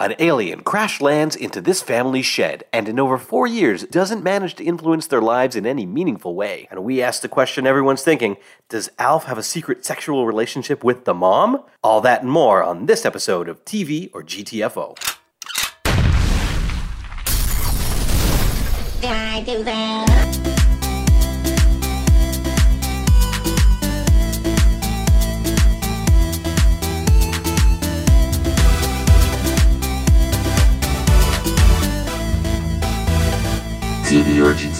An alien crash lands into this family's shed and in over four years doesn't manage to influence their lives in any meaningful way. And we ask the question everyone's thinking Does Alf have a secret sexual relationship with the mom? All that and more on this episode of TV or GTFO. Did I do that?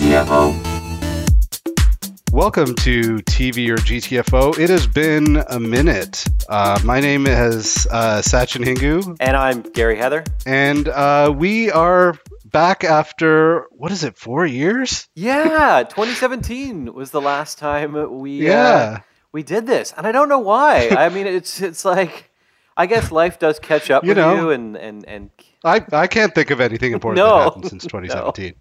GTFO. Welcome to TV or GTFO. It has been a minute. Uh, my name is uh, Sachin Hingu, And I'm Gary Heather. and uh, we are back after what is it? Four years? Yeah, 2017 was the last time we uh, Yeah. we did this, and I don't know why. I mean, it's it's like I guess life does catch up You with know. you, and and and I, I can't think of anything important No. that happened since 2017.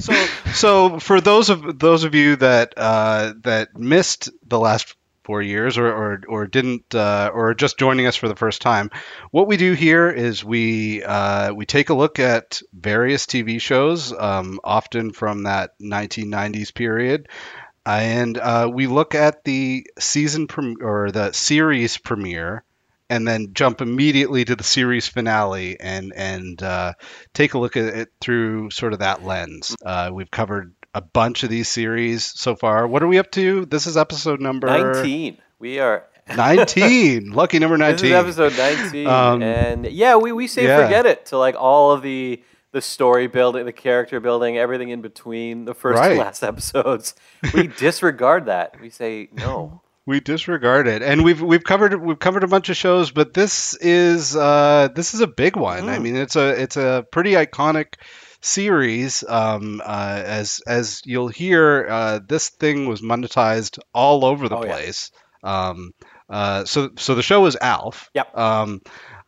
so so for those of those of you that uh, that missed the last four years or or, or didn't uh, or just joining us for the first time, what we do here is we uh, we take a look at various TV shows, um, often from that 1990s period. And uh, we look at the season prem- or the series premiere, and then jump immediately to the series finale and and uh, take a look at it through sort of that lens. Uh, we've covered a bunch of these series so far. What are we up to? This is episode number 19. We are 19. Lucky number this 19. is episode 19, Um, and yeah, we we say yeah. forget it to like all of the the story building, the character building, everything in between the first Right. and last episodes. We disregard that. We say no. We disregard it, and we've we've covered we've covered a bunch of shows, but this is uh, this is a big one. I Mm. mean, it's a it's a pretty iconic series. Um, uh, as as you'll hear, uh, this thing was monetized all over the Oh, yeah. place. Um, uh, so so the show is Alf. Yep. Um,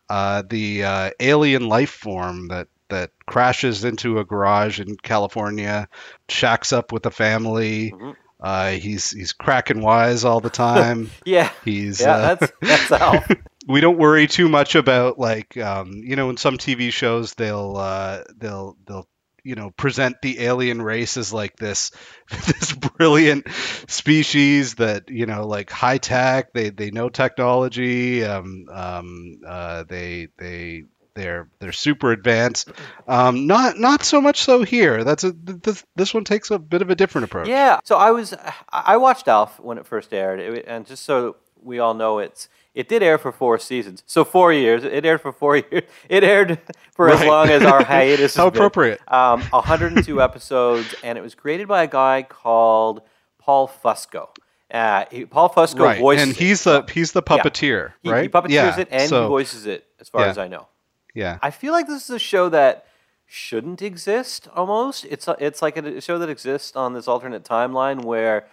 uh, the uh, alien life form that that crashes into a garage in California, shacks up with a family. Mhm. Uh, he's he's cracking wise all the time. Yeah, He's yeah, uh, that's that's Alf. we don't worry too much about like um, you know in some TV shows they'll uh, they'll they'll you know present the alien race as like this this brilliant species that you know like high tech they they know technology um, um, uh, they they they're they're super advanced um, not not so much so here that's a this, this one takes a bit of a different approach Yeah. So I was I watched Alf when it first aired, it, and just so we all know, it's it did air for four seasons, so four years. It aired for four years. It aired for as long as our hiatus. How appropriate. Um, 102 episodes, and it was created by a guy called Paul Fusco. Uh, he, Paul Fusco right voices and it. he's the he's the puppeteer he, right he puppeteers yeah it and so, he voices it, as far yeah. as I know. Yeah I feel like this is a show that shouldn't exist. Almost, it's a, it's like a show that exists on this alternate timeline where,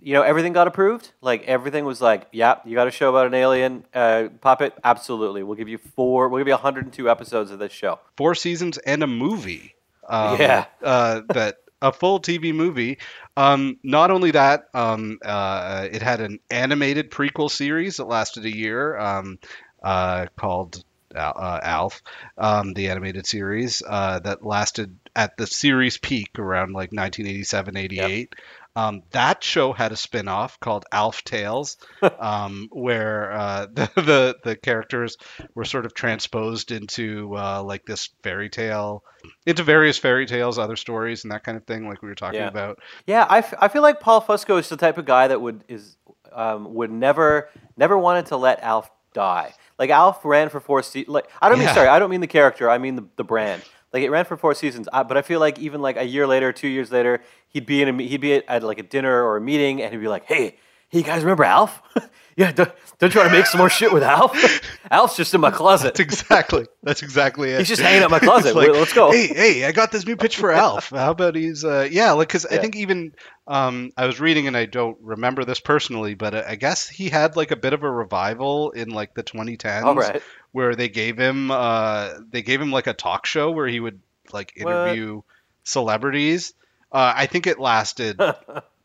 you know, everything got approved. Like everything was like, yeah, you got a show about an alien uh, puppet. Absolutely, we'll give you four. We'll give you 102 episodes of this show. four seasons and a movie. Um, Yeah. uh, that a full TV movie. Um, not only that, um, uh, it had an animated prequel series that lasted a year um, uh, called Al- uh, Alf, um, the animated series uh, that lasted at the series peak around like 1987, 88. Um, that show had a spin-off called Alf Tales, um, where uh, the, the the characters were sort of transposed into uh, like this fairy tale, into various fairy tales, other stories, and that kind of thing, like we were talking Yeah. about. Yeah, I, f- I feel like Paul Fusco is the type of guy that would is um, would never never wanted to let Alf die. Like Alf ran for four seasons. Like I don't mean sorry, I don't mean the character. I mean the, the brand. Like it ran for four seasons. I, but I feel like even like a year later, two years later, he'd be in a he'd be at, at like a dinner or a meeting, and he'd be like, "Hey, hey, you guys remember Alf? yeah, don't, don't you want to make some more shit with Alf? Alf's just in my closet. That's exactly. That's exactly it. He's just hanging out in my closet. Like, Let's go. Hey, hey, I got this new pitch for Alf. How about he's uh, yeah, like because I think even um, I was reading and I don't remember this personally, but I guess he had like a bit of a revival in like the 2010s, All right. where they gave him uh, they gave him like a talk show where he would like What? interview celebrities. Uh, I think it lasted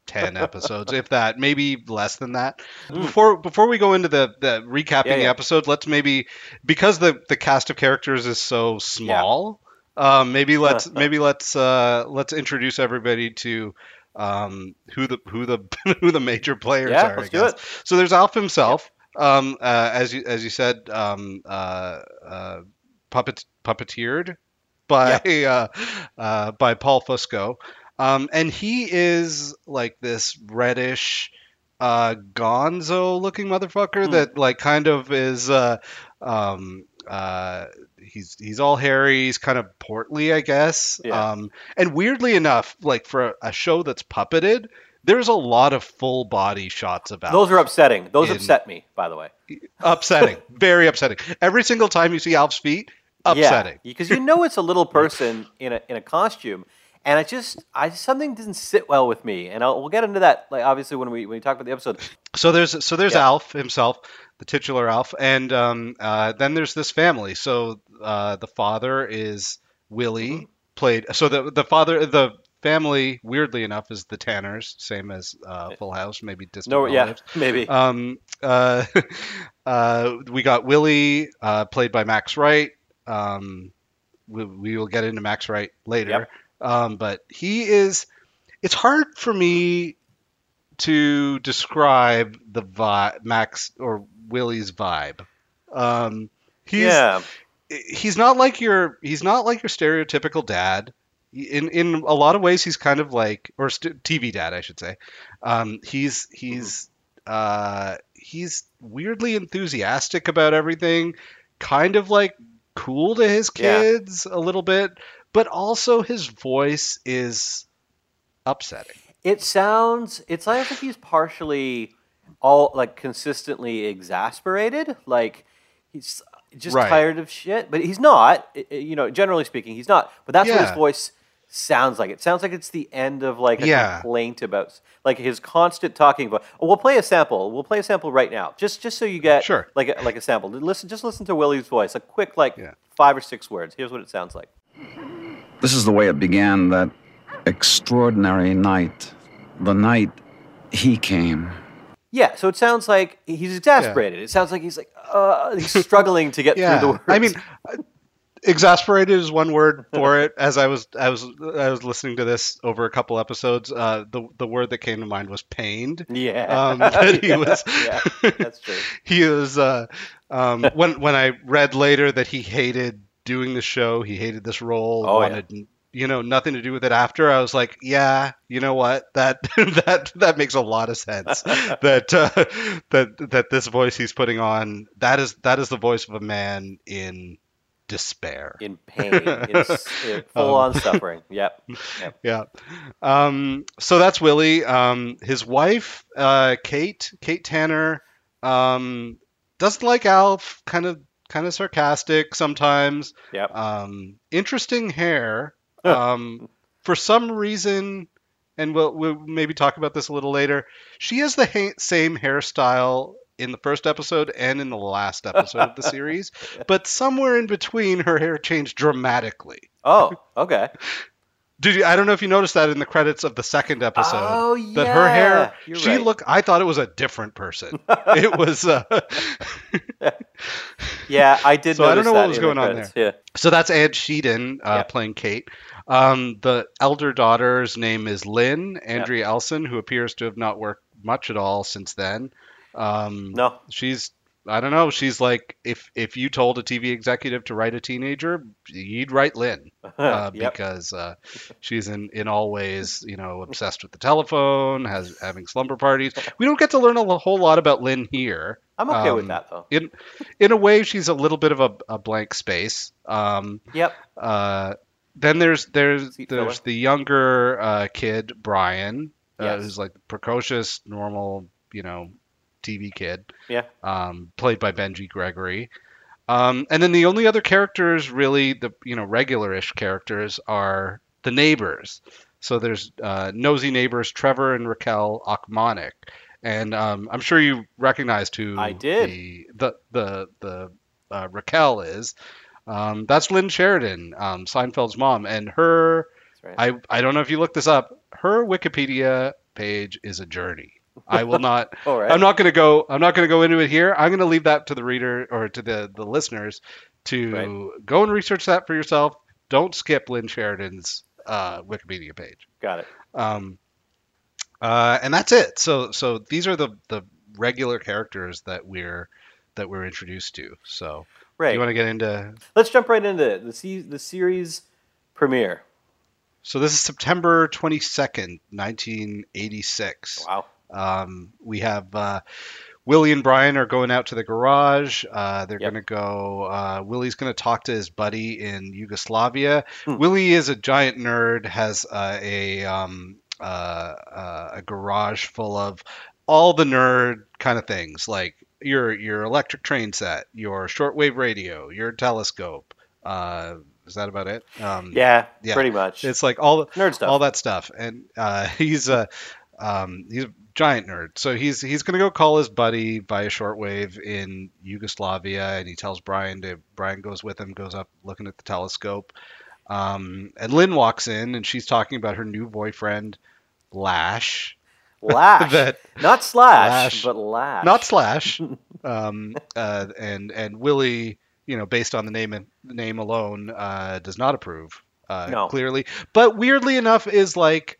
ten episodes, if that, maybe less than that. Before before we go into the the recapping Hmm. Yeah, the yeah. episode, let's maybe because the the cast of characters is so small. Um, maybe let's maybe let's uh, let's introduce everybody to um, who the who the who the major players Yeah, are. let's I do it. So there's Alf himself. Um, uh, as you as you said, um, uh, uh, puppet puppeteered by uh, uh, by Paul Fusco, um, and he is like this reddish, uh, Gonzo looking motherfucker Hmm. that like kind of is. Uh, um, uh, he's he's all hairy. He's kind of portly, I guess. Yeah. Um, and weirdly enough, like for a, a show that's puppeted, there's a lot of full body shots of Alf Those are upsetting. Those In- upset me, by the way. upsetting, very upsetting. Every single time you see Alf's feet, upsetting. Yeah, because you know it's a little person in a in a costume, and it just I something didn't sit well with me, and I'll, we'll get into that like obviously when we when we talk about the episode. So there's so there's Yeah. Alf himself, the titular Alf, and um, uh, then there's this family. So uh, the father is Willie, Mm-hmm. played. So the the father the family weirdly enough is the Tanners, same as uh, Full House, maybe distant No, yeah, maybe. Um, uh, uh, we got Willie, uh, played by Max Wright. Um, we, we will get into Max Wright later. Yep. Um, but he is. It's hard for me to describe the vibe, Max or Willie's vibe. Um, he's yeah, he's not like your he's not like your stereotypical dad. In in a lot of ways, he's kind of like or st- TV dad, I should say. Um, he's he's uh, he's weirdly enthusiastic about everything, kind of like cool to his Yeah. kids a little bit, but also his voice is upsetting. it sounds. It's like if he's partially all like consistently exasperated, like he's just Right. tired of shit. But he's not. You know, generally speaking, he's not. But that's what his voice sounds like. It sounds like it's the end of like a Yeah. complaint about like his constant talking about. Oh, we'll play a sample. We'll play a sample right now, just just so you get Sure. like a, like a sample. Listen, just listen to Willie's voice. A quick like Yeah. five or six words. Here's what it sounds like. This is the way it began that extraordinary night. The night he came. Yeah, so it sounds like he's exasperated. It sounds like he's like uh, he's struggling to get Yeah, through the words. I mean, uh, exasperated is one word for it. As I was, I was, I was listening to this over a couple episodes. Uh, the the word that came to mind was pained. yeah, um, that he Yeah, was- yeah, that's true. He was. Uh, um, when when I read later that he hated doing the show, he hated this role, Oh, yeah. wanted. You know, nothing to do with it after. I was like, yeah, you know what? That that that makes a lot of sense. that uh, that that this voice he's putting on that is that is the voice of a man in despair. In pain, in, in full Um, on suffering. Yep. yep. Yeah. Um, so that's Willie. Um, his wife, uh, Kate, Kate Tanner, um, doesn't like Alf. Kind of, kind of sarcastic sometimes. Yep. Um, interesting hair. Um, for some reason, and we'll, we'll maybe talk about this a little later. She has the ha- same hairstyle in the first episode and in the last episode of the series, but somewhere in between, her hair changed dramatically. Oh, okay. Did you? I don't know if you noticed that in the credits of the second episode. Oh, yeah, That her hair, you're she right. looked. I thought it was a different person. it was. Uh, Yeah, I did. So I don't know what was in the going on credits, Yeah. so that's Anne Schedeen uh, playing Kate. Um, the elder daughter's name is Lynn Andrea Elson, who appears to have not worked much at all since then. Um, No. she's. I don't know. She's like if if you told a TV executive to write a teenager, you'd write Lynn. uh, Yep. because uh, she's in in all ways, you know, obsessed with the telephone, has having slumber parties. We don't get to learn a whole lot about Lynn here. I'm okay with Um, that though. In in a way, she's a little bit of a, a blank space. Um, Yep. uh, then there's there's there's filler. the younger uh, kid Brian, uh, Yes. who's like precocious, normal, you know, TV kid Yeah. um, played by Benji Gregory. Um, and then the only other characters, really, the you know regular-ish characters, are the neighbors. So there's uh, nosy neighbors Trevor and Raquel Ochmonek, and um, I'm sure you recognized who I did. the the the, the uh, Raquel is. Um, that's Lynn Sheridan, um, Seinfeld's mom, and her. Right. I I don't know if you looked this up. Her Wikipedia page is a journey. I will not. All right. I'm not going to go. I'm not going to go into it here. I'm going to leave that to the reader or to the the listeners to Right. go and research that for yourself. Don't skip Lynn Sheridan's uh, Wikipedia page. Got it. Um, uh, and that's it. So so these are the the regular characters that we're that we're introduced to. So Right. you want to get into? Let's jump right into it. The se- the series premiere. So this is September 22nd, 1986. Wow. Um, we have uh, Willie and Brian are going out to the garage. Uh, they're Yep. going to go. Uh, Willie's going to talk to his buddy in Yugoslavia. Hmm. Willie is a giant nerd. Has uh, a um, uh, uh, a garage full of all the nerd kind of things, like your your electric train set, your shortwave radio, your telescope. Uh, is that about it? Um, Yeah, yeah. pretty much. It's like all the Nerd stuff. all that stuff and uh, he's a um, he's a giant nerd so he's he's gonna go call his buddy via shortwave in Yugoslavia and he tells Brian to Brian goes with him goes up looking at the telescope um, and Lynn walks in and she's talking about her new boyfriend Lash Lash. that Not Slash, Lash. but Lash. not Slash um, uh, and and Willie you know based on the name and name alone uh, does not approve uh, No. clearly but weirdly enough is like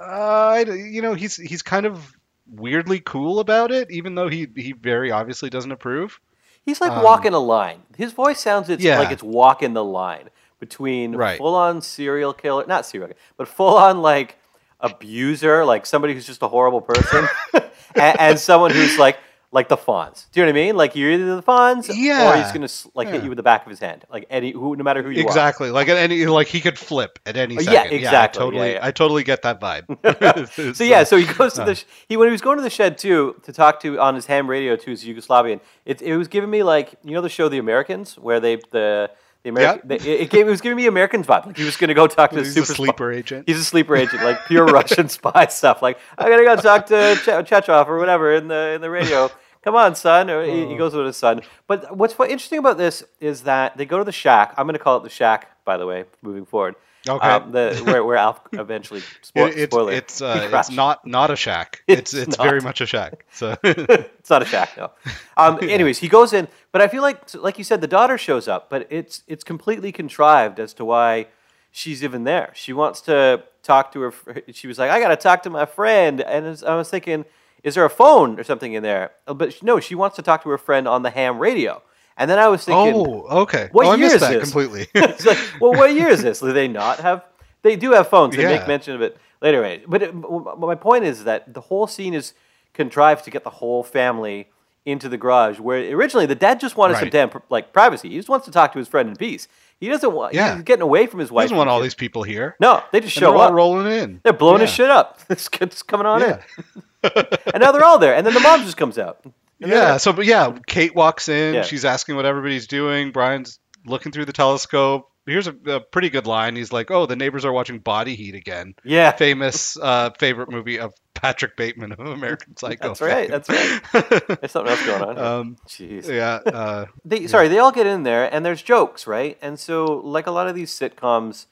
I d- you know he's he's kind of weirdly cool about it even though he he very obviously doesn't approve He's like um, walking a line. His voice sounds it's Yeah. like it's walking the line between Right. full on serial killer, not serial killer, but full on like abuser, like somebody who's just a horrible person, and, and someone who's like like the Fonz. Do you know what I mean? Like you're either the Fonz, yeah. or he's gonna like hit you with the back of his hand, like any who, no matter who you are. exactly like at any like he could flip at any Oh, yeah, second exactly. I totally Yeah, yeah. I totally get that vibe So yeah, so he goes to uh. the sh- he when he was going to the shed too to talk to on his ham radio to his Yugoslavian. It it was giving me like you know the show The Americans where they the the American Yeah. the, it, gave it was giving me Americans vibe. Like he was going to go talk to he's super a spy- sleeper agent He's a sleeper agent, like pure Russian spy stuff. Like I gotta go talk to Che- Chechov or whatever in the in the radio. Come on, son. Or he, he oh. goes with his son. But what's interesting about this is that they go to the shack. I'm going to call it the shack, by the way, moving forward. Okay. Um, the where, where Alf eventually spo- It- it's spoiler. it's uh, it's not not a shack it's It's it's, very much a shack so It's not a shack, no. Um, anyways, he goes in, but I feel like, like you said, the daughter shows up, but it's it's completely contrived as to why she's even there. She wants to talk to her. She was like, "I got to talk to my friend," and I was thinking, "Is there a phone or something in there?" Uh, But no, she wants to talk to her friend on the ham radio. And then I was thinking, oh okay What oh, I year missed is that this? completely it's like, well, what year is this? Do they not have? They do have phones. They Yeah. make mention of it later. Right? But it, my point is that the whole scene is contrived to get the whole family into the garage. Where originally the dad just wanted some damn like privacy. He just wants to talk to his friend in peace. He doesn't want. Yeah. He's getting away from his wife. He doesn't want all these people here No, they just And show up. rolling in They're blowing his shit up. This kid's coming on yeah in, and now they're all there. And then the mom just comes out. And yeah so but yeah kate walks in Yeah. she's asking what everybody's doing brian's looking through the telescope here's a, a pretty good line he's like oh the neighbors are watching body heat again yeah. famous uh, favorite movie of patrick bateman of american psycho That's right. That's right. There's something else going on. um, Jeez. yeah uh, They, Sorry, they all get in there and there's jokes, right? And so, like a lot of these sitcoms,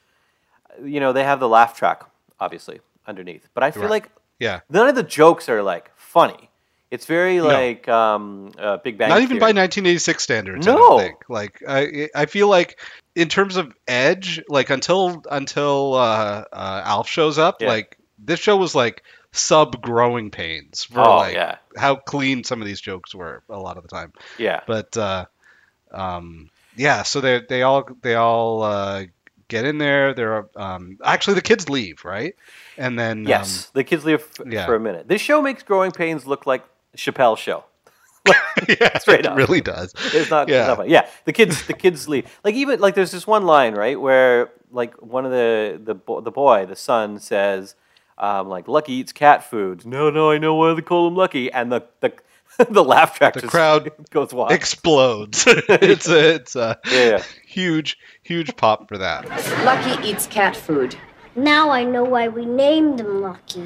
you know, they have the laugh track, obviously, underneath. But I feel Right. like yeah none of the jokes are like funny. It's very like um, uh, Big Bang. not even by 1986 standards I No. don't think. like I, I feel like in terms of edge like until until uh, uh, alf shows up Yeah. like this show was like sub growing pains for Oh, like yeah. how clean some of these jokes were a lot of the time Yeah. but uh, um, yeah so they they all they all uh, get in there they're um, actually the kids leave right and then Yes, the kids leave f- um, yeah. for a minute. This show makes Growing Pains look like Chappelle's show. yeah, Straight it up. really does It's not. Yeah. Yeah. Not funny. yeah. The kids. The kids leave. Like even like there's this one line right where like one of the the bo- the boy the son says um, like Lucky eats cat food. No, no, I know why they call him Lucky. And the the the laugh track The just crowd goes wild. explodes it's a it's a yeah, yeah. huge huge pop for that Lucky eats cat food. Now I know why we named him Lucky.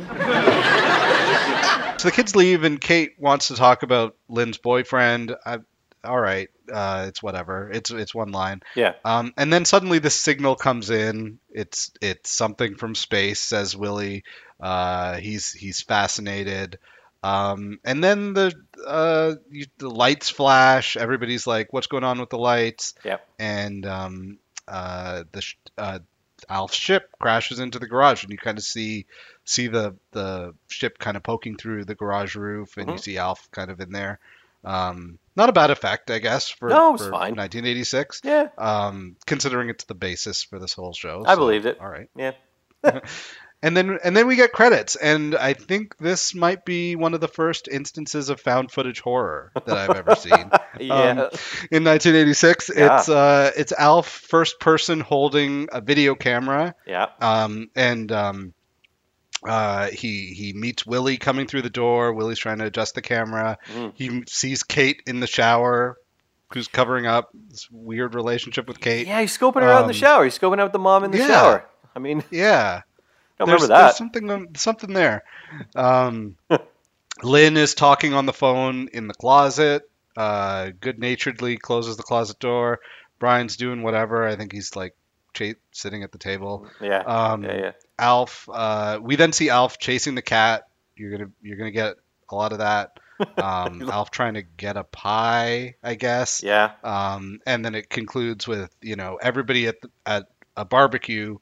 So the kids leave, and Kate wants to talk about Lynn's boyfriend. I, all right, uh, it's whatever. It's it's one line. yeah. Um, and then suddenly the signal comes in. It's it's something from space, says Willie. Uh, he's he's fascinated. Um, and then the uh, you, the lights flash. Everybody's like, "What's going on with the lights?" Yep. And um, uh, the uh, Alf's ship crashes into the garage, and you kind of see see the the ship kind of poking through the garage roof, and you Mhm. see Alf kind of in there. Um, not a bad effect, I guess, for, No, it was for fine. 1986. Yeah. Um, considering it's the basis for this whole show. I so, believed it. All right. Yeah. And then and then we get credits, and I think this might be one of the first instances of found footage horror that I've ever seen. Yeah. Um, in 1986, Yeah. it's uh, it's Alf first person holding a video camera, yeah. um, and um, uh, he he meets Willie coming through the door. Willie's trying to adjust the camera. Mm. He sees Kate in the shower, who's covering up this weird relationship with Kate. Yeah, he's scoping her out in the Um, shower. He's scoping out the mom in the yeah. shower. I mean, Yeah. Don't there's, something something there. Um, Lynn is talking on the phone in the closet. Uh, good naturedly closes the closet door. Brian's doing whatever. I think he's like cha- sitting at the table. Yeah. Um, yeah, yeah. Alf. Uh, we then see Alf chasing the cat. You're gonna you're gonna get a lot of that. Um, Alf trying to get a pie, I guess. Yeah. Um, and then it concludes with you know everybody at the, at a barbecue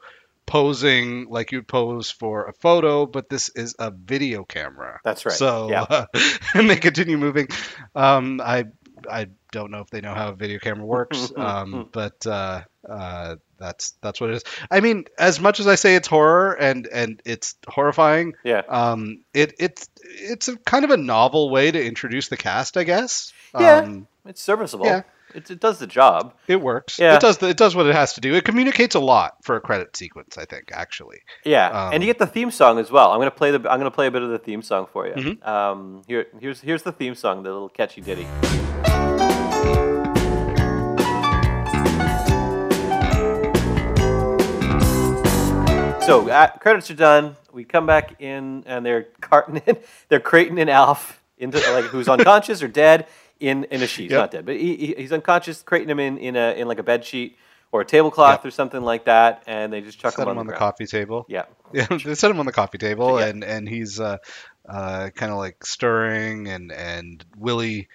posing like you'd pose for a photo, but this is a video camera. That's right. So Yeah. uh, and they continue moving. Um, I I don't know if they know how a video camera works, um, but uh, uh, that's that's what it is. I mean, as much as I say it's horror and and it's horrifying, Yeah. um, it it's it's a kind of a novel way to introduce the cast, I guess. Yeah. Um, It's serviceable. yeah. It, it does the job. it works. Yeah. It does. The, it does what it has to do. It communicates a lot for a credit sequence. I think actually. Yeah, Um, and you get the theme song as well. I'm gonna play the. I'm gonna play a bit of the theme song for you. Mhm. Um, here, here's here's the theme song, the little catchy ditty. So uh, credits are done. We come back in, and they're carting in, they're crating in Alf into like who's unconscious or dead in in a sheet. He's Yep. not dead, but he, he- he's unconscious. Crating him in in a in like a bed sheet or a tablecloth Yep. or something like that, and they just chuck Set him him on, on the coffee table. Yeah. Yeah, they set him on the coffee table, Yeah. and and he's uh, uh, kind of like stirring, and and Willie,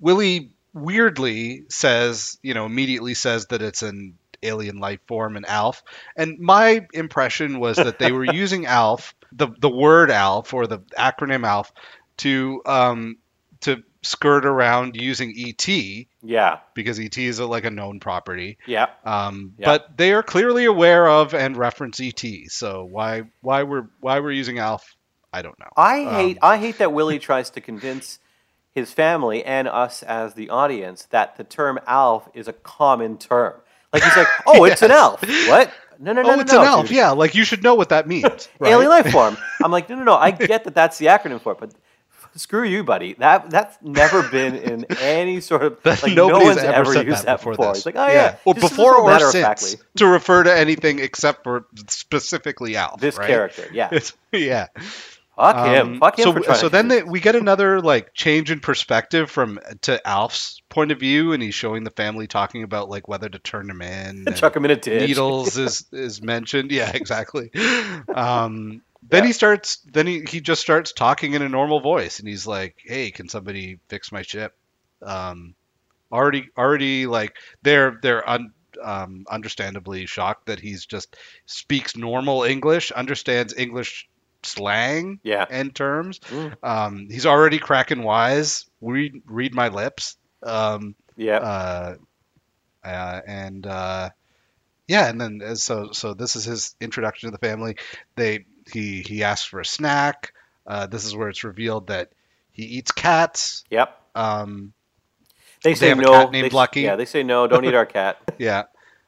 Willie weirdly says, you know, immediately says that it's an alien life form, an Alf. And my impression was that they were using Alf, the the word Alf or the acronym Alf, to um to skirt around using ET Yeah, because ET is a, like a known property. yeah, Um, Yeah. But they are clearly aware of and reference ET. So why why we're why we're using Alf, I don't know. I Um, hate I hate that Willie tries to convince his family and us as the audience that the term Alf is a common term. Like he's like, oh, it's an Yes. Alf. What? No, no, no, oh, no, it's no, an elf. dude. Yeah, like you should know what that means. Right? Alien life form. I'm like, no, no, no. I get that that's the acronym for it, but screw you, buddy. That that's never been in any sort of That like no one's ever, ever said used that before, before. this. It's like, oh yeah, Or just before or since factly, to refer to anything except for specifically Alf. this right? character. Yeah, It's, yeah. fuck him. Um, Fuck him so, so then they, we get another like change in perspective from to Alf's point of view, and he's showing the family talking about like whether to turn him in. and Chuck him in a ditch. Needles is is mentioned. Yeah, exactly. Um, then Yeah. he starts. Then he, he just starts talking in a normal voice, and he's like, "Hey, can somebody fix my ship?" Um, already, already like they're they're un, um, understandably shocked that he's just speaks normal English, understands English slang Yeah. and terms. Mm. Um, he's already cracking wise. Read read my lips. Um, Yeah. uh, uh, and uh, yeah, and then uh, so so this is his introduction to the family. They he he asks for a snack. Uh, this is where it's revealed that he eats cats. yep. Um, They They say have a no. cat named they, Lucky. Yeah, they say no. Don't eat our cat. yeah,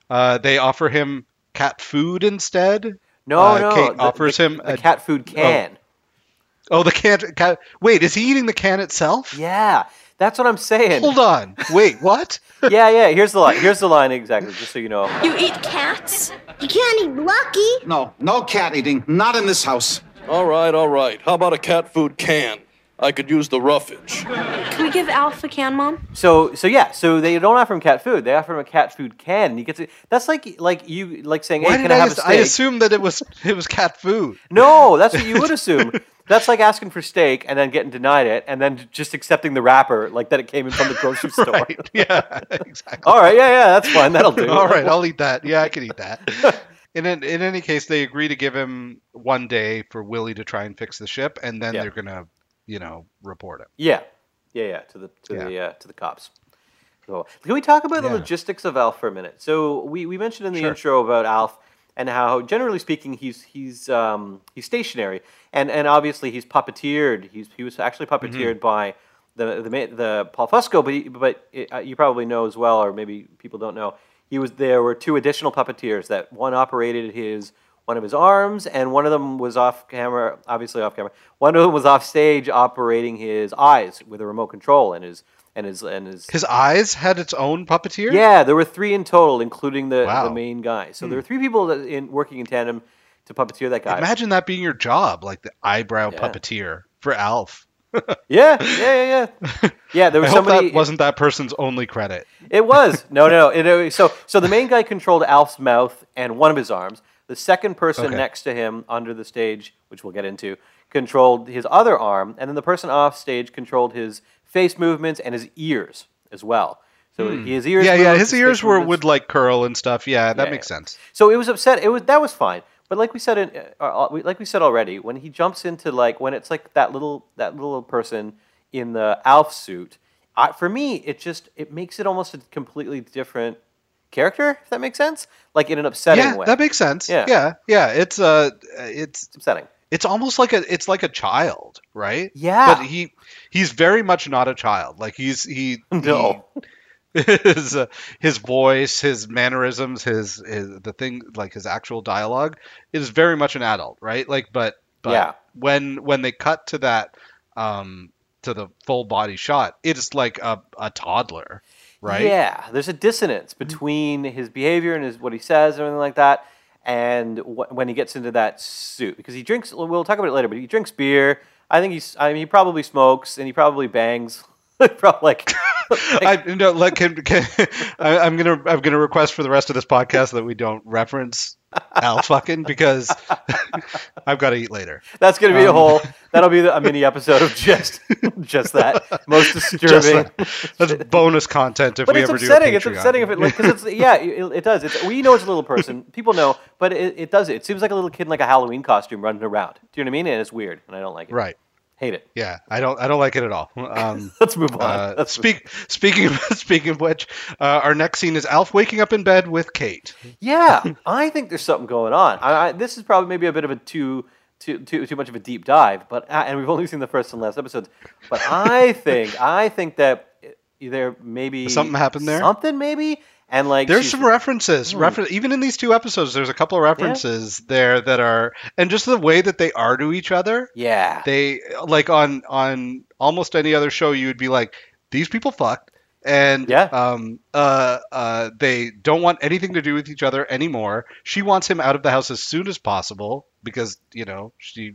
uh, they offer him cat food instead. No, Uh, no. Kate the- offers the, him the a- cat food can. Oh, the can. cat. Wait, is he eating the can itself? Yeah, that's what I'm saying. Hold on. Wait, what? yeah, yeah. Here's the line. Here's the line exactly, just so you know. You eat cats? You can't eat Lucky. No, no cat eating. Not in this house. All right, all right. How about a cat food can? I could use the roughage. Can we give Alf a can, Mom? So so yeah, so they don't offer him cat food. They offer him a cat food can. And he gets it. That's like like you like saying, Why "Hey, did can I, I, have a steak?" I assumed that it was it was cat food. No, that's what you would assume. That's like asking for steak and then getting denied it, and then just accepting the wrapper like that it came in from the grocery store. Right. Yeah. Exactly. All right, yeah, yeah, that's fine. That'll do. All right, I'll eat that. Yeah, I can eat that. In, an, in any case, they agree to give him one day for Willie to try and fix the ship, and then Yeah. they're gonna, you know, report it. Yeah, yeah, yeah. To the to Yeah. the uh, to the cops. So, can we talk about the logistics of Alf for a minute? So we, we mentioned in the Sure. intro about Alf and how, generally speaking, he's he's um, he's stationary, and and obviously he's puppeteered. He's he was actually puppeteered Mm-hmm. by the the the Paul Fusco, but he, but it, uh, you probably know as well, or maybe people don't know. He was there were two additional puppeteers that one operated his one of his arms, and one of them was off camera, obviously off camera. One of them was off stage operating his eyes with a remote control and his and his and his. His eyes had its own puppeteer. yeah, there were three in total, including the, Wow. Hmm. the main guy. So there were three people that in working in tandem to puppeteer that guy. Imagine that being your job, like the eyebrow Yeah. puppeteer for Alf. Yeah, yeah, yeah, yeah. Yeah, there I was hope somebody. that wasn't that person's only credit. It was no, no. It- so, so the main guy controlled Alf's mouth and one of his arms. The second person Okay. next to him under the stage, which we'll get into, controlled his other arm, and then the person off stage controlled his face movements and his ears as well. So his ears. Hmm. yeah, yeah. moved, His ears were movements- would like curl and stuff. Yeah, that Yeah, makes yeah. sense. So it was upset. It was that was fine. But like we said, in, uh, uh, like we said already, when he jumps into like when it's like that little that little person in the Alf suit, I, for me it just it makes it almost a completely different character. If that makes sense, like in an upsetting Yeah, way. that makes sense. Yeah. yeah, yeah. It's uh, it's it's upsetting. It's almost like a it's like a child, right? Yeah. But he he's very much not a child. Like he's he No. he- his uh, his voice, his mannerisms, his, his the thing like his actual dialogue is very much an adult, right? Like but but Yeah. when when they cut to that um to the full body shot, it's like a, a toddler, right? Yeah, there's a dissonance between his behavior and his what he says and everything like that, and wh- when he gets into that suit because he drinks. We'll talk about it later, but he drinks beer. I think he's. I mean, he probably smokes and he probably bangs. probably like, I no, like can, can, I, I'm gonna I'm gonna request for the rest of this podcast that we don't reference Al fucking because I've got to eat later. that's gonna be a Um, whole. That'll be the, a mini episode of just just that most disturbing. that. That's bonus content if But we it's ever do a upsetting. It's upsetting if it like because it's yeah it, it does. It's, we know it's a little person. People know, but it, it does. It seems like a little kid in like a Halloween costume running around. Do you know what I mean? And it's weird, and I don't like it. right. Hate it. Yeah, I don't I don't like it at all. Um, Let's move on. uh, Let's speak speaking of, speaking of which, uh, our next scene is Alf waking up in bed with Kate. Yeah, I think there's something going on. I, I, this is probably maybe a bit of a too too too too much of a deep dive, but uh, and we've only seen the first and last episodes. But I think I think that there maybe Something happened there? Something maybe, and like There's some references. Hmm. Even in these two episodes, there's a couple of references there that are, and just the way that they are to each other. yeah They like on on almost any other show, you would be like, these people fucked, and Yeah. um, uh, uh, they don't want anything to do with each other anymore. She wants him out of the house as soon as possible because you know she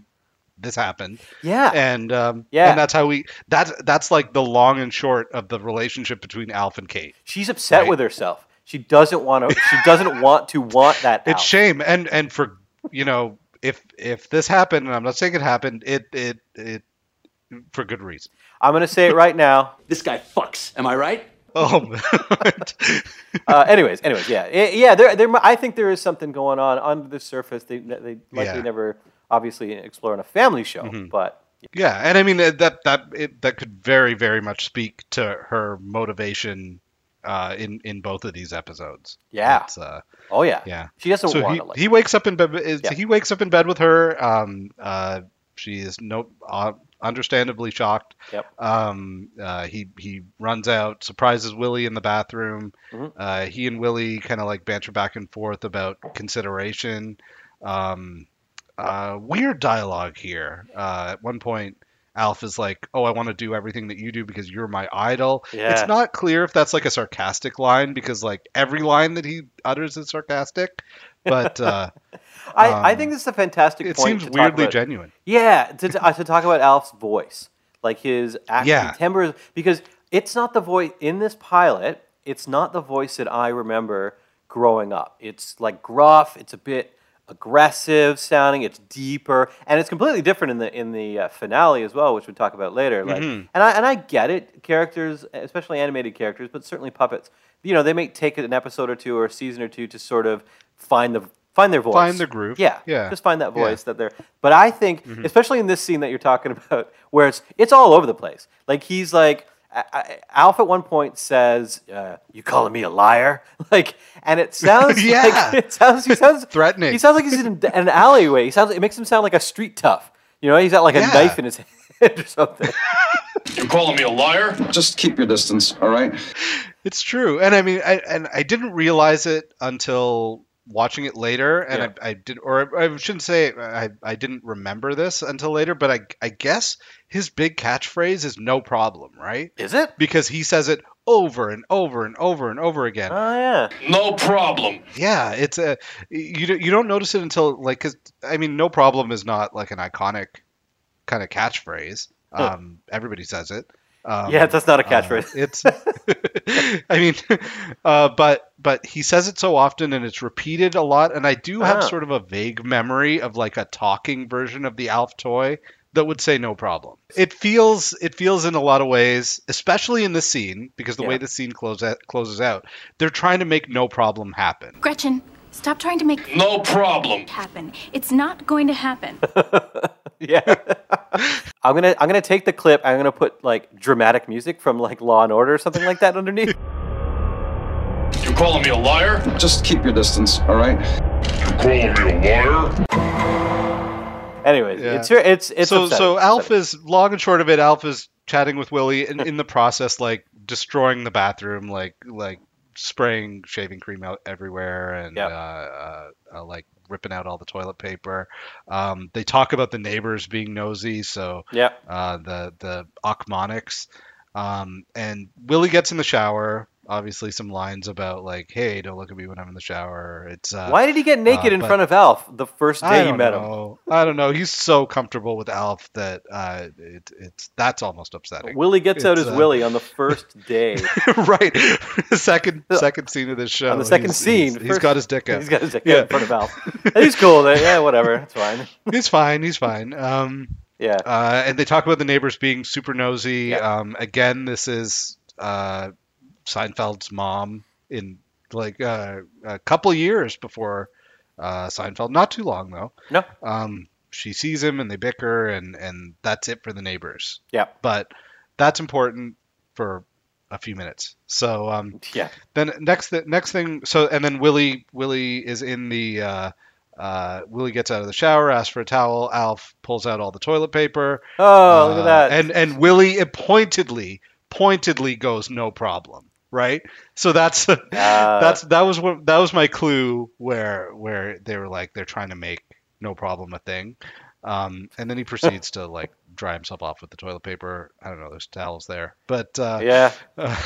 this happened, yeah and um, Yeah. and that's how we that's that's like the long and short of the relationship between Alf and Kate. she's upset Right. with herself. She doesn't want to. She doesn't want to want that. it's out. shame and and for you know if if this happened and i'm not saying it happened it it it for good reason I'm going to say it right now. This guy fucks. Am I right? oh Uh, anyways, anyways, yeah, yeah. There, there. I think there is something going on under the surface. They, they likely Yeah. never, obviously, explore in a family show. Mm-hmm. But yeah and i mean that that it, that could very very much speak to her motivation uh in in both of these episodes Yeah. Uh, oh yeah, yeah She doesn't so want he, to. Like, he wakes up in bed is, Yeah. he wakes up in bed with her um uh she is no uh, understandably shocked Yep. um uh he he runs out surprises willie in the bathroom Mhm. uh he and willie kind of like banter back and forth about consideration um uh weird dialogue here uh at one point Alf is like, "Oh, I want to do everything that you do because you're my idol." Yeah. It's not clear if that's like a sarcastic line because like every line that he utters is sarcastic, but uh, I, I um, think this is a fantastic it point. seems to talk weirdly about- genuine. Yeah, to, to, uh, to talk about Alf's voice. like his acting Yeah. timbre, because it's not the voice in this pilot. It's not the voice that I remember growing up. It's like gruff. It's a bit aggressive sounding. It's deeper, and it's completely different in the in the uh, finale as well, which we'll talk about later. Like, Mm-hmm. and I and I get it, characters, especially animated characters, but certainly puppets. You know, they may take an episode or two or a season or two to sort of find the find their voice, Find the groove. Yeah, Yeah. just find that Yeah. Mm-hmm. voice that they're. But I think, especially in this scene that you're talking about, where it's it's all over the place. Like he's like. I- I- Alf at one point says, uh, "You calling me a liar?" Like, and it sounds Yeah. like it sounds. He sounds Threatening. He sounds like he's in an alleyway. He sounds. It makes him sound like a street tough. You know, he's got like a Yeah. knife in his head or something. You calling me a liar? Just keep your distance, all right? It's true, and I mean, I and I didn't realize it until watching it later, and Yeah. I, I did, or I shouldn't say I, I didn't remember this until later, but I, I guess his big catchphrase is "no problem," right? Is it? Because he says it over and over and over and over again. Oh yeah. No problem. Yeah, it's a you don't- you don't notice it until like 'cause, I mean, no problem is not like an iconic kind of catchphrase. Um, everybody says it. Um, Yeah, that's not a uh, catchphrase. it's, I mean, uh, but but he says it so often and it's repeated a lot, and I do have Ah. sort of a vague memory of like a talking version of the Alf toy that would say no problem. It feels it feels in a lot of ways, especially in the scene, because the way Yeah. the the scene close out, closes out, they're trying to make no problem happen. Gretchen, stop trying to make No problem. it happen. It's not going to happen. Yeah. I'm gonna I'm gonna take the clip. I'm gonna put like dramatic music from like Law and Order or something like that underneath. You calling me a liar? Just keep your distance, all right? You calling me a liar? Anyways, Yeah. it's it's it's so upsetting. so It's Alf is long and short of it. Alf is chatting with Willie, and in the process, like destroying the bathroom, like like spraying shaving cream out everywhere, and Yep. uh, uh, uh, like ripping out all the toilet paper. Um, they talk about the neighbors being nosy, so yeah. uh, the the Ochmoneks. Um, and Willie gets in the shower. Obviously, some lines about like, "Hey, don't look at me when I'm in the shower." It's uh, Why did he get naked uh, in front of Alf the first day he don't met him? I don't know. He's so comfortable with Alf that uh, it, it's that's almost upsetting. Willie gets out It's, his uh, Willie on the first day. right. Second second scene of this show. on the second he's- scene, he's- he's first- got his dick out. He's got his dick Yeah. out in front of Alf. he's cool. Yeah, whatever. It's fine. He's fine. He's fine. Um, Yeah. uh, and they talk about the neighbors being super nosy. Yeah. Um, again, this is uh, Seinfeld's mom in like uh, a couple years before uh, Seinfeld. Not too long though. No. Um, she sees him and they bicker, and and that's it for the neighbors. Yeah. But that's important for a few minutes. So um, Yeah. then next th- next thing so and then Willie Willie is in the uh, uh, Willie gets out of the shower, asks for a towel. Alf pulls out all the toilet paper. Oh, look at Uh, that. And and Willie pointedly pointedly goes no problem. Right. So that's that's that was what that was my clue where where they were like they're trying to make no problem a thing. Um, and then he proceeds to like dry himself off with the toilet paper. I don't know. There's towels there, but uh, yeah.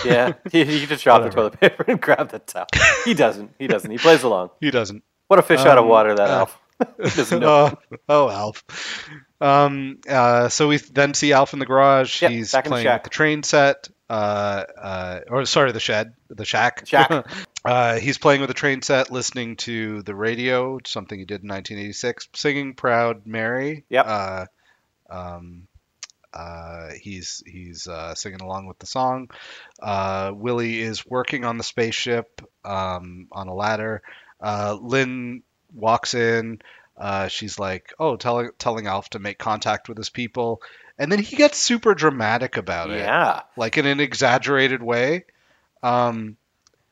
Yeah. He, he just dropped the toilet paper and grabbed the towel. He doesn't. He doesn't. He plays along. he doesn't. What a fish out of Um, water that uh, Alf. he doesn't know. oh, oh, Alf. Um, uh, so we then see Alf in the garage. Yep, He's the playing with the train set. Uh, uh, or sorry, the shed, the shack. Shack. uh, he's playing with a train set, listening to the radio, something he did in 1986, singing "Proud Mary." Yep. Uh, um, uh, he's he's uh, singing along with the song. Uh, Willie is working on the spaceship um, on a ladder. Uh, Lynn walks in. Uh, she's like, "Oh, telling telling Alf to make contact with his people," and then he gets super dramatic about it, Yeah. like in an exaggerated way. Um,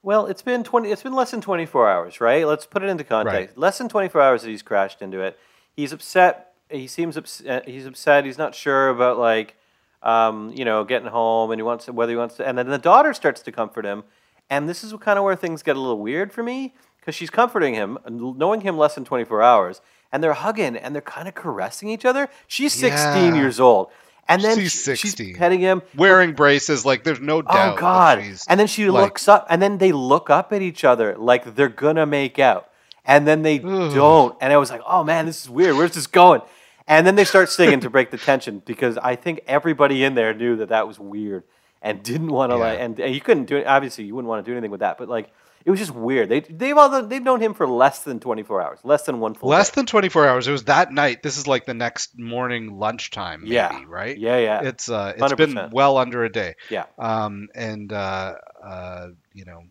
Well, it's been twenty. It's been less than twenty four hours, right? Let's put it into context. Right. Less than twenty four hours that he's crashed into it. He's upset. He seems upset. He's upset. He's not sure about like, um, you know, getting home, and he wants to, whether he wants to. And then the daughter starts to comfort him, and this is kind of where things get a little weird for me because she's comforting him, knowing him less than twenty four hours, and they're hugging and they're kind of caressing each other. She's sixteen Yeah. years old, and then She's she- 16. she's petting him. wearing braces, like there's no oh, doubt. Oh God! And then she like- looks up, and then they look up at each other like they're gonna make out, and then they don't. And I was like, "Oh man, this is weird. Where's this going?" And then they start singing to break the tension because I think everybody in there knew that that was weird and didn't want to Yeah. like. And, and you couldn't do it. Obviously, you wouldn't want to do anything with that. But like, it was just weird. They they've all they've known him for less than 24 hours, less than one full. Less day. than 24 hours. It was that night. This is like the next morning lunchtime, maybe, Yeah. right? Yeah, yeah. It's uh, it's been 100%. well under a day. Yeah. Um, and uh, uh, you know,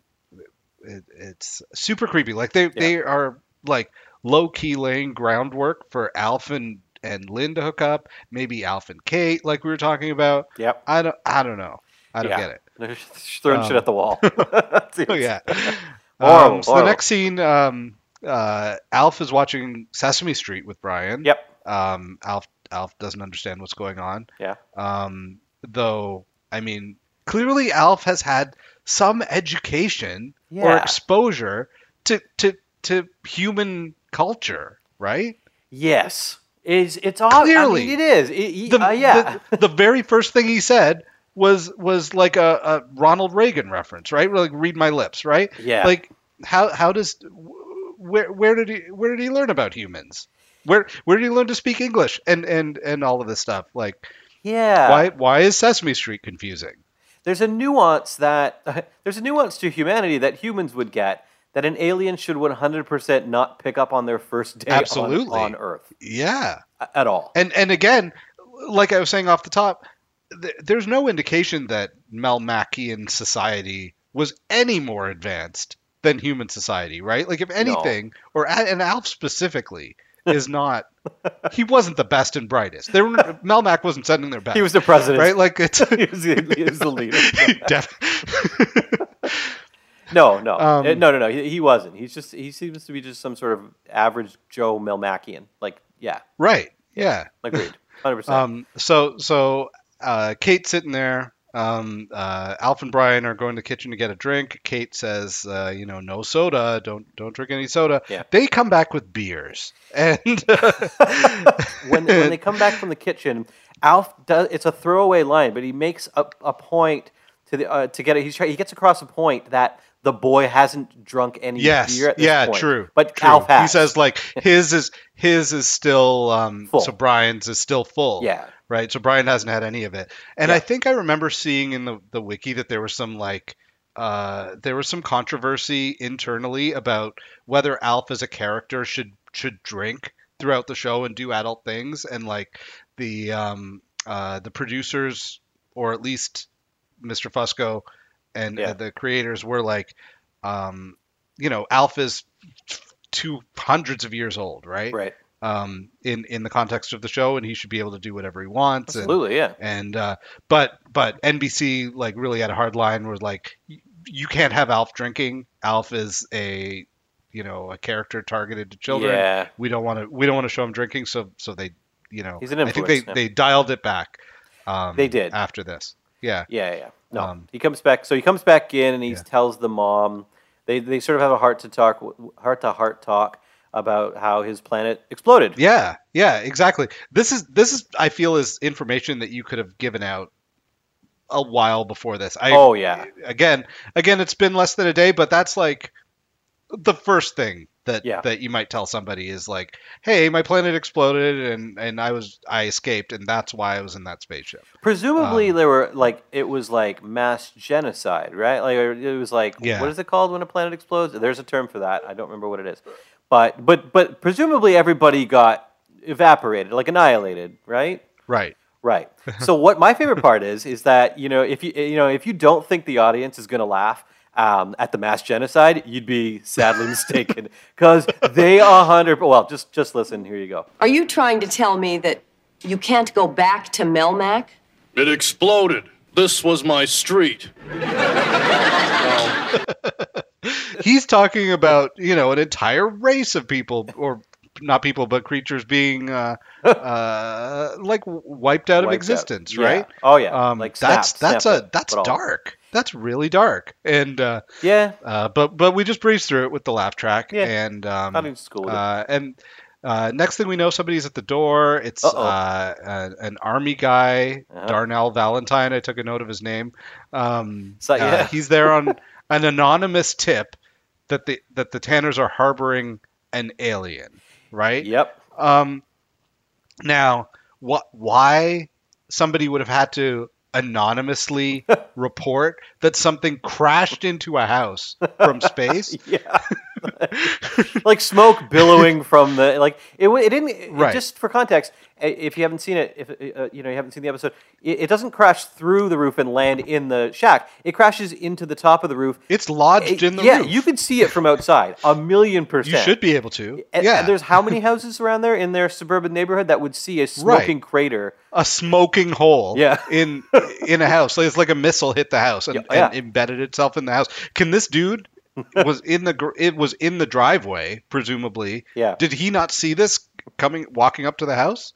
it, it's super creepy. Like they they are like low key laying groundwork for Alf and and Lynn to hook up. Maybe Alf and Kate, like we were talking about. Yep. I don't I don't know. I don't Yeah. get it. They're throwing shit Um, at the wall. Oh yeah. Horrible, um, so horrible. the next scene, um, uh, Alf is watching Sesame Street with Brian. Yep. Um, Alf Alf doesn't understand what's going on. Yeah. Um, though I mean, clearly Alf has had some education or exposure to to to human culture, right? Yes. Is it's all Clearly. I mean, it is. It, he- The, uh, yeah. the, the very first thing he said was was like a, a Ronald Reagan reference, right? Like read my lips, right? Yeah. Like how how does where where did he where did he learn about humans? Where where did he learn to speak English and and and all of this stuff? Like yeah. why why is Sesame Street confusing? there's a nuance that there's a nuance to humanity that humans would get that an alien should 100% not pick up on their first day on- Absolutely. on, Earth Yeah. at all. And and again, like I was saying off the top, th- there's no indication that Melmacian society was any more advanced than human society, right? Like if anything, or a- and Alf specifically is not. he wasn't the best and brightest. There, were, Melmac wasn't sending their best. He was the president. right. Like it's he, was the, he was the leader. No, no, Um, Uh, no, no, no. He, he wasn't. He's just he seems to be just some sort of average Joe Melmacian. Like, yeah, right. Yeah. agreed, hundred percent. Um, so so uh, Kate's sitting there. Um, uh, Alf and Brian are going to the kitchen to get a drink. Kate says, uh, "You know, no soda. Don't don't drink any soda." Yeah. They come back with beers, and when when they come back from the kitchen, Alf does. It's a throwaway line, but he makes a, a point to the uh, to get it. He's try, he gets across a point that the boy hasn't drunk any yes, beer at this yeah, point. true. But true. Alf has. He says like his is his is still um, Full. so Brian's is still full. Yeah. Right? So Brian hasn't had any of it. And Yeah. I think I remember seeing in the, the wiki that there was some like uh, there was some controversy internally about whether Alf as a character should should drink throughout the show and do adult things, and like the um, uh, the producers or at least Mr. Fusco and Yeah. uh, the creators were like, um, you know, Alf is two hundreds of years old, right? right. Um, in in the context of the show, and he should be able to do whatever he wants. and- Absolutely, yeah. And uh, but but NBC like really had a hard line where like you can't have Alf drinking. Alf is a you know a character targeted to children. Yeah. We don't want to we don't want to show him drinking. So so they you know He's an I think they yeah. they dialed it back. Um, They did. after this. Yeah. Yeah, yeah. No, Um, he comes back. So he comes back in and he Yeah. tells the mom. They they sort of have a heart to talk, heart to heart talk about how his planet exploded. Yeah, yeah, exactly. This is this is I feel is information that you could have given out a while before this. I, Oh, yeah. Again, again, it's been less than a day, but that's like the first thing that Yeah. that you might tell somebody is like, "Hey, my planet exploded, and and I was I escaped, and that's why I was in that spaceship." Presumably, Um, there were like it was like mass genocide, right? Like it was like Yeah. what is it called when a planet explodes? There's a term for that. I don't remember what it is, but but but presumably everybody got evaporated, like annihilated, right? Right. Right. So what my favorite part is is that you know if you you know if you don't think the audience is going to laugh um, at the mass genocide, you'd be sadly mistaken because they a hundred. Well, just just listen. Here you go. Are you trying to tell me that you can't go back to Melmac? It exploded. This was my street. He's talking about you know an entire race of people or. Not people, but creatures being uh, uh, like wiped out of Wiped out. existence, Yeah. right? Oh, yeah. Um, Like that's snap, that's snap a that's dark. That's really dark. And uh, Yeah. uh, but but we just breezed through it with the laugh track. Yeah. And um, Not in school uh, and uh, next thing we know, somebody's at the door. It's uh, uh, an army guy, Uh-huh. Darnell Valentine. I took a note of his name. Um, So- uh, yeah. he's there on an anonymous tip that the that the Tanners are harboring an alien. Right. Yep. Um, Now, what? Why somebody would have had to anonymously report that something crashed into a house from space? Yeah. like smoke billowing from the like it. It didn't. it- Right. Just for context, if you haven't seen it, if uh, you know you haven't seen the episode, it, it doesn't crash through the roof and land in the shack. It crashes into the top of the roof. It's lodged It- in the yeah, roof. Yeah, you could see it from outside. A million percent. You should be able to. And, yeah. and there's how many houses around there in their suburban neighborhood that would see a smoking crater? a smoking hole Yeah. in in a house. It's like a missile hit the house and, yeah. and embedded itself in the house. Can this dude was in the it was in the driveway presumably. Yeah. Did he not see this coming walking up to the house?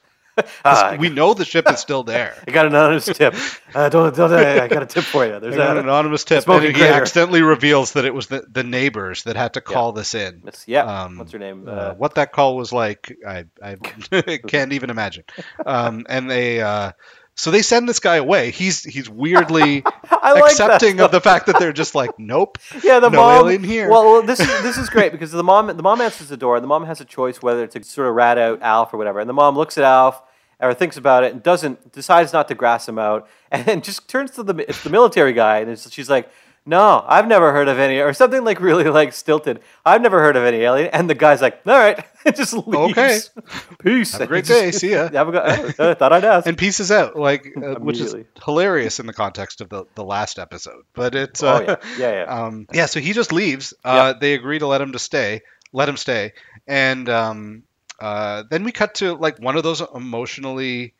Ah, we know the ship is still there. I got an anonymous tip. Uh, don't, don't, I got a tip for you. There's a, an anonymous tip, and he accidentally reveals that it was the, the neighbors that had to call this in. Miss- yeah. Um, What's her name? Uh, Uh, what that call was like, I, I can't even imagine. Um, and they, uh, so they send this guy away. He's he's weirdly like accepting of the fact that they're just like, nope, Yeah, the no mom. alien here. Well, well, this is this is great because the mom the mom answers the door. and The mom has a choice whether to sort of rat out Alf or whatever. And the mom looks at Alf or thinks about it and doesn't decides not to grass him out and just turns to the it's the military guy and it's, she's like. No, I've never heard of any, or something like really like stilted. I've never heard of any alien, and the guy's like, "All right," it just leaves. Okay. peace. Have a great day. See ya. Have a good. I thought I'd ask. and pieces out, like uh, which is hilarious in the context of the, the last episode. But it's Oh, uh, yeah. Yeah, yeah. Um, yeah. So he just leaves. Uh, They agree to let him to stay, let him stay, and um, uh, then we cut to like one of those emotionally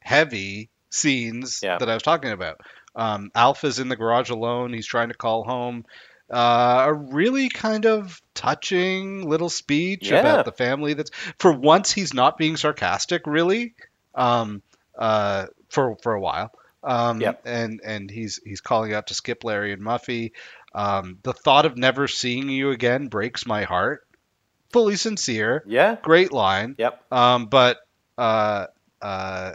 heavy scenes Yeah. that I was talking about. Um, is in the garage alone. He's trying to call home. Uh, a really kind of touching little speech Yeah. about the family. That's for once he's not being sarcastic, really. Um, uh, for for a while. Um, Yep. and and he's he's calling out to Skip, Larry, and Muffy. Um, the thought of never seeing you again breaks my heart. Fully sincere. yeah. Great line. Yep. Um, but uh, uh,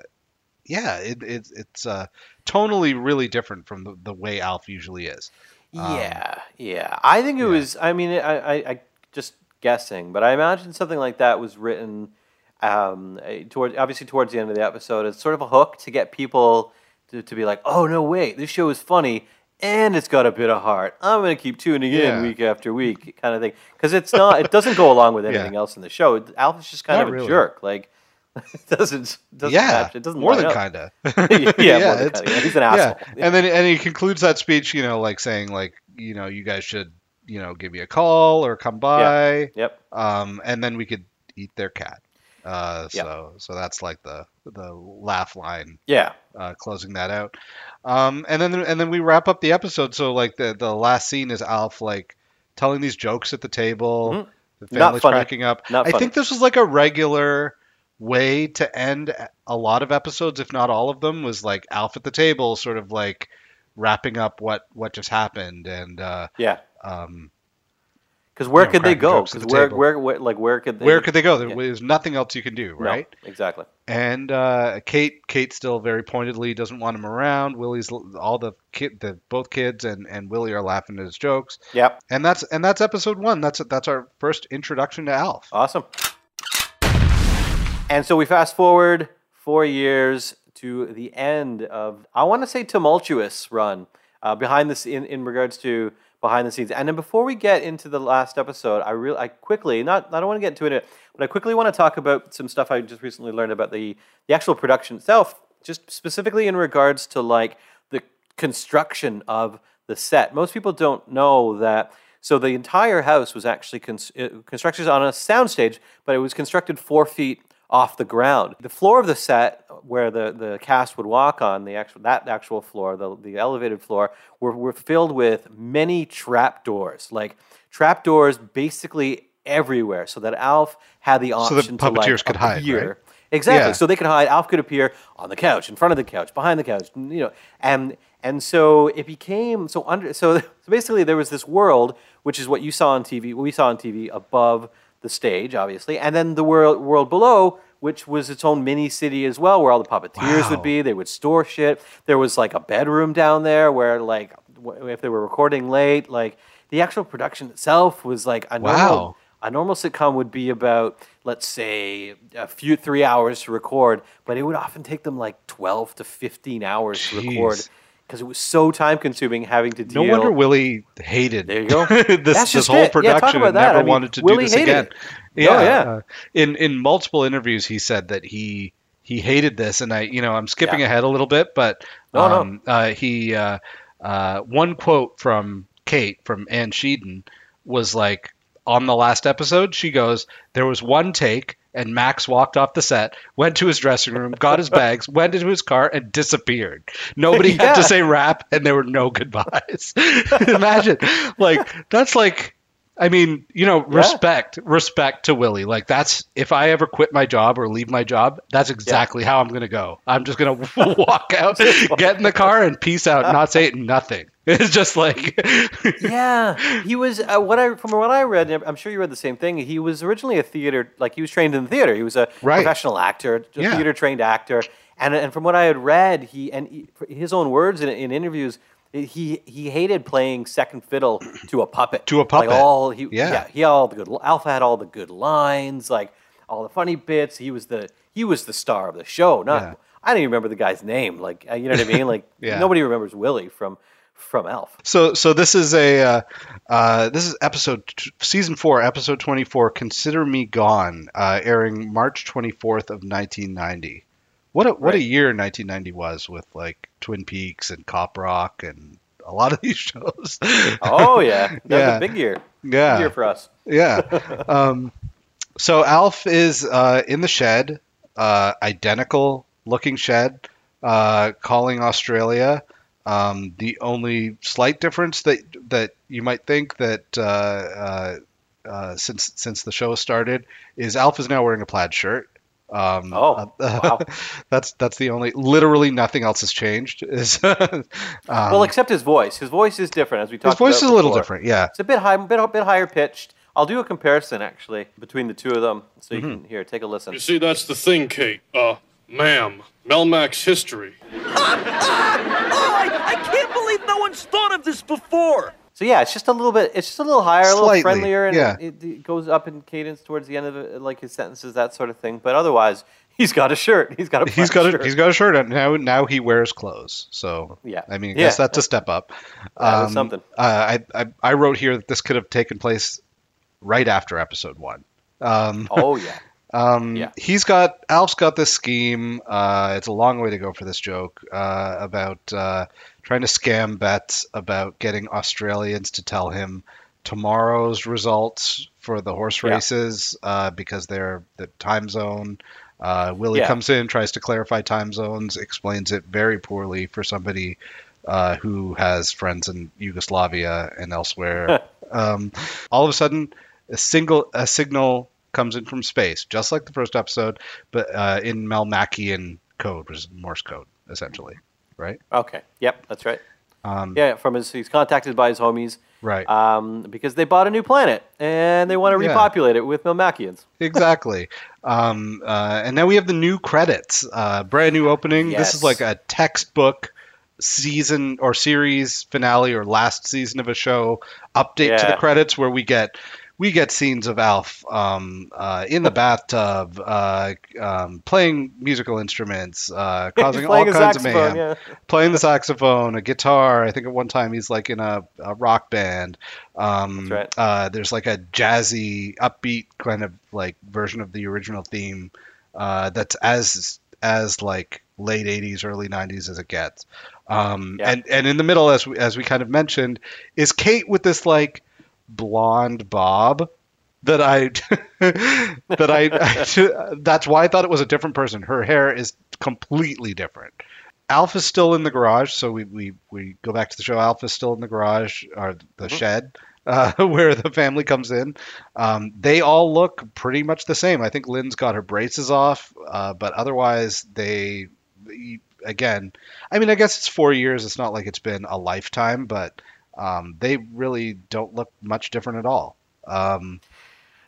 yeah, it, it, it's uh, tonally really different from the, the way Alf usually is. Yeah, yeah. I think it was. I mean, I, I, I just guessing, but I imagine something like that was written um, eh, toward obviously towards the end of the episode as sort of a hook to get people to, to be like, oh no, wait, this show is funny and it's got a bit of heart. I'm gonna keep tuning in Yeah. week after week, kind of thing, because it's not. It doesn't go along with Yeah. anything else in the show. Alf is just kind Not of a really. jerk. Like it doesn't. doesn't yeah, match, it doesn't more than up. kinda. yeah, more than kinda. Yeah, he's an asshole. Yeah. And then and he concludes that speech, you know, like saying like, you know, you guys should, you know, give me a call or come by. Yep. Um, and then we could eat their cat. Uh, Yeah. so so that's like the the laugh line Yeah. uh, closing that out. Um, and then and then we wrap up the episode. So like the the last scene is Alf like telling these jokes at the table. Mhm. The family's cracking up. Not I funny. think this was like a regular way to end a lot of episodes, if not all of them. Was like Alf at the table, sort of like wrapping up what what just happened and. Uh, Yeah. um, Because where you know, could they go? jokes at 'Cause the where, where, where, like, where could they? where could they go? There Yeah. was nothing else you can do, No, right? exactly. And uh, Kate, Kate still very pointedly doesn't want him around. Willie's all the kid, the both kids and, and Willie are laughing at his jokes. Yep. And that's and that's episode one. That's that's our first introduction to Alf. Awesome. And so we fast forward four years to the end of, I want to say, tumultuous run uh, behind this in, in regards to behind the scenes. And then before we get into the last episode, I really, I quickly, not, I don't want to get into it, but I quickly want to talk about some stuff I just recently learned about the the actual production itself, just specifically in regards to like the construction of the set. Most people don't know that. So the entire house was actually uh, constructed on a soundstage, but it was constructed four feet off the ground. The floor of the set, where the, the cast would walk on, the actual that actual floor, the, the elevated floor, were, were filled with many trap doors, like trap doors basically everywhere, so that Alf had the option So the to like puppeteers could hide, right? Exactly. Yeah. So they could hide. Alf could appear on the couch, in front of the couch, behind the couch, you know, and and so it became so under. So, so basically, there was this world, which is what you saw on TV, what we saw on TV above the stage, obviously, and then the world world below, which was its own mini city as well, where all the puppeteers Wow. would be. They would store shit. There was like a bedroom down there where, like, if they were recording late, like the actual production itself was like a normal Wow. a normal sitcom would be about, let's say, a few three hours to record, but it would often take them like twelve to fifteen hours to record Jeez. Because it was so time consuming having to deal. No wonder Willie hated There you go. this, this whole it. Production about and never I mean, wanted to Willie do this again. it. Yeah, Oh, yeah. uh, in in multiple interviews, he said that he he hated this, and I you know I'm skipping Yeah. ahead a little bit, but No, no. um, Uh, he uh, uh, one quote from Kate from Anne Schedeen was like on the last episode. She goes, "There was one take." And Max walked off the set, went to his dressing room, got his bags, went into his car, and disappeared. Nobody had to say wrap, and there were no goodbyes. Imagine, like that's like, I mean, you know, respect, respect to Willie. Like that's if I ever quit my job or leave my job, that's exactly how I'm gonna go. I'm just gonna walk out, get in the car, and peace out, not say nothing. It's just like, yeah, he was uh, what I from what I read. I'm sure you read the same thing. He was originally a theater, like he was trained in theater. He was a Right. professional actor, a Yeah. theater trained actor. And and from what I had read, he and he, his own words in, in interviews, he he hated playing second fiddle to a puppet. To a puppet. Like all he Yeah. yeah, he had all the good Alf had all the good lines, like all the funny bits. He was the he was the star of the show. Not Yeah. I don't even remember the guy's name. Like uh, you know what I mean? Like Yeah. nobody remembers Willie from from Alf. so so this is a uh, uh, this is episode t- season four, episode twenty four. Consider me gone, uh, airing March twenty fourth of nineteen ninety. What a what a year 1990 was with like Twin Peaks and Cop Rock and a lot of these shows. Oh yeah, that was a big year. Yeah. Big year for us. yeah. Um, so Alf is uh, in the shed, uh, identical looking shed, uh, calling Australia. Um, the only slight difference that that you might think that uh, uh, uh, since since the show started is Alf is now wearing a plaid shirt. Um, Oh, uh, wow. that's that's the only. Literally nothing else has changed. Is um, well, except his voice. His voice is different, as we talked. his talked. voice is about a little before. different. Yeah. It's a bit high, bit bit higher pitched. I'll do a comparison actually between the two of them, so you Mm-hmm. can here take a listen. You see, that's the thing, Kate. Uh, ma'am, Melmac's history. Oh, I, I can't believe no one's thought of this before. So yeah, it's just a little bit. It's just a little higher, a little friendlier, and yeah. it, it goes up in cadence towards the end of it, like his sentences, that sort of thing. But otherwise, he's got a shirt. He's got a. He's got a shirt. he's got a shirt on now. Now he wears clothes. So Yeah. I mean, I Yeah. that's a step up. Is something. Uh, I, I I wrote here that this could have taken place right after episode one. Um, Oh yeah. um, yeah. He's got Alf's got this scheme. Uh, it's a long way to go for this joke uh, about uh, trying to scam bets about getting Australians to tell him tomorrow's results for the horse Yeah. races uh, because they're the time zone. Uh, Willie Yeah. comes in, tries to clarify time zones, explains it very poorly for somebody uh, who has friends in Yugoslavia and elsewhere. um, all of a sudden, a single a signal comes in from space, just like the first episode, but uh, in Melmacian code, which is Morse code, essentially, right? Okay. Yep, that's right. Um, Yeah, from his he's contacted by his homies. Right. Um, because they bought a new planet and they want to Yeah. repopulate it with Melmacians. exactly. Um, uh, and now we have the new credits. Uh, brand new opening. This is like a textbook season or series finale or last season of a show update to the credits where we get we get scenes of Alf um, uh, in the bathtub uh, um, playing musical instruments, uh, causing all kinds of mayhem. yeah. Playing the saxophone, a guitar. I think at one time he's like in a, a rock band. Um, That's right. uh, there's like a jazzy, upbeat kind of like version of the original theme uh, that's as as like late 80s, early 90s as it gets. Um, Yeah. And and in the middle, as we, as we kind of mentioned, is Kate with this like blonde bob that I that I that's why I thought it was a different person. Her hair is completely different. Alf's still in the garage, so we, we, we go back to the show. Alf's still in the garage or the shed uh, where the family comes in. Um, they all look pretty much the same. I think Lynn's got her braces off, uh, but otherwise they again. I mean, I guess it's four years. It's not like it's been a lifetime, but um, they really don't look much different at all. Um,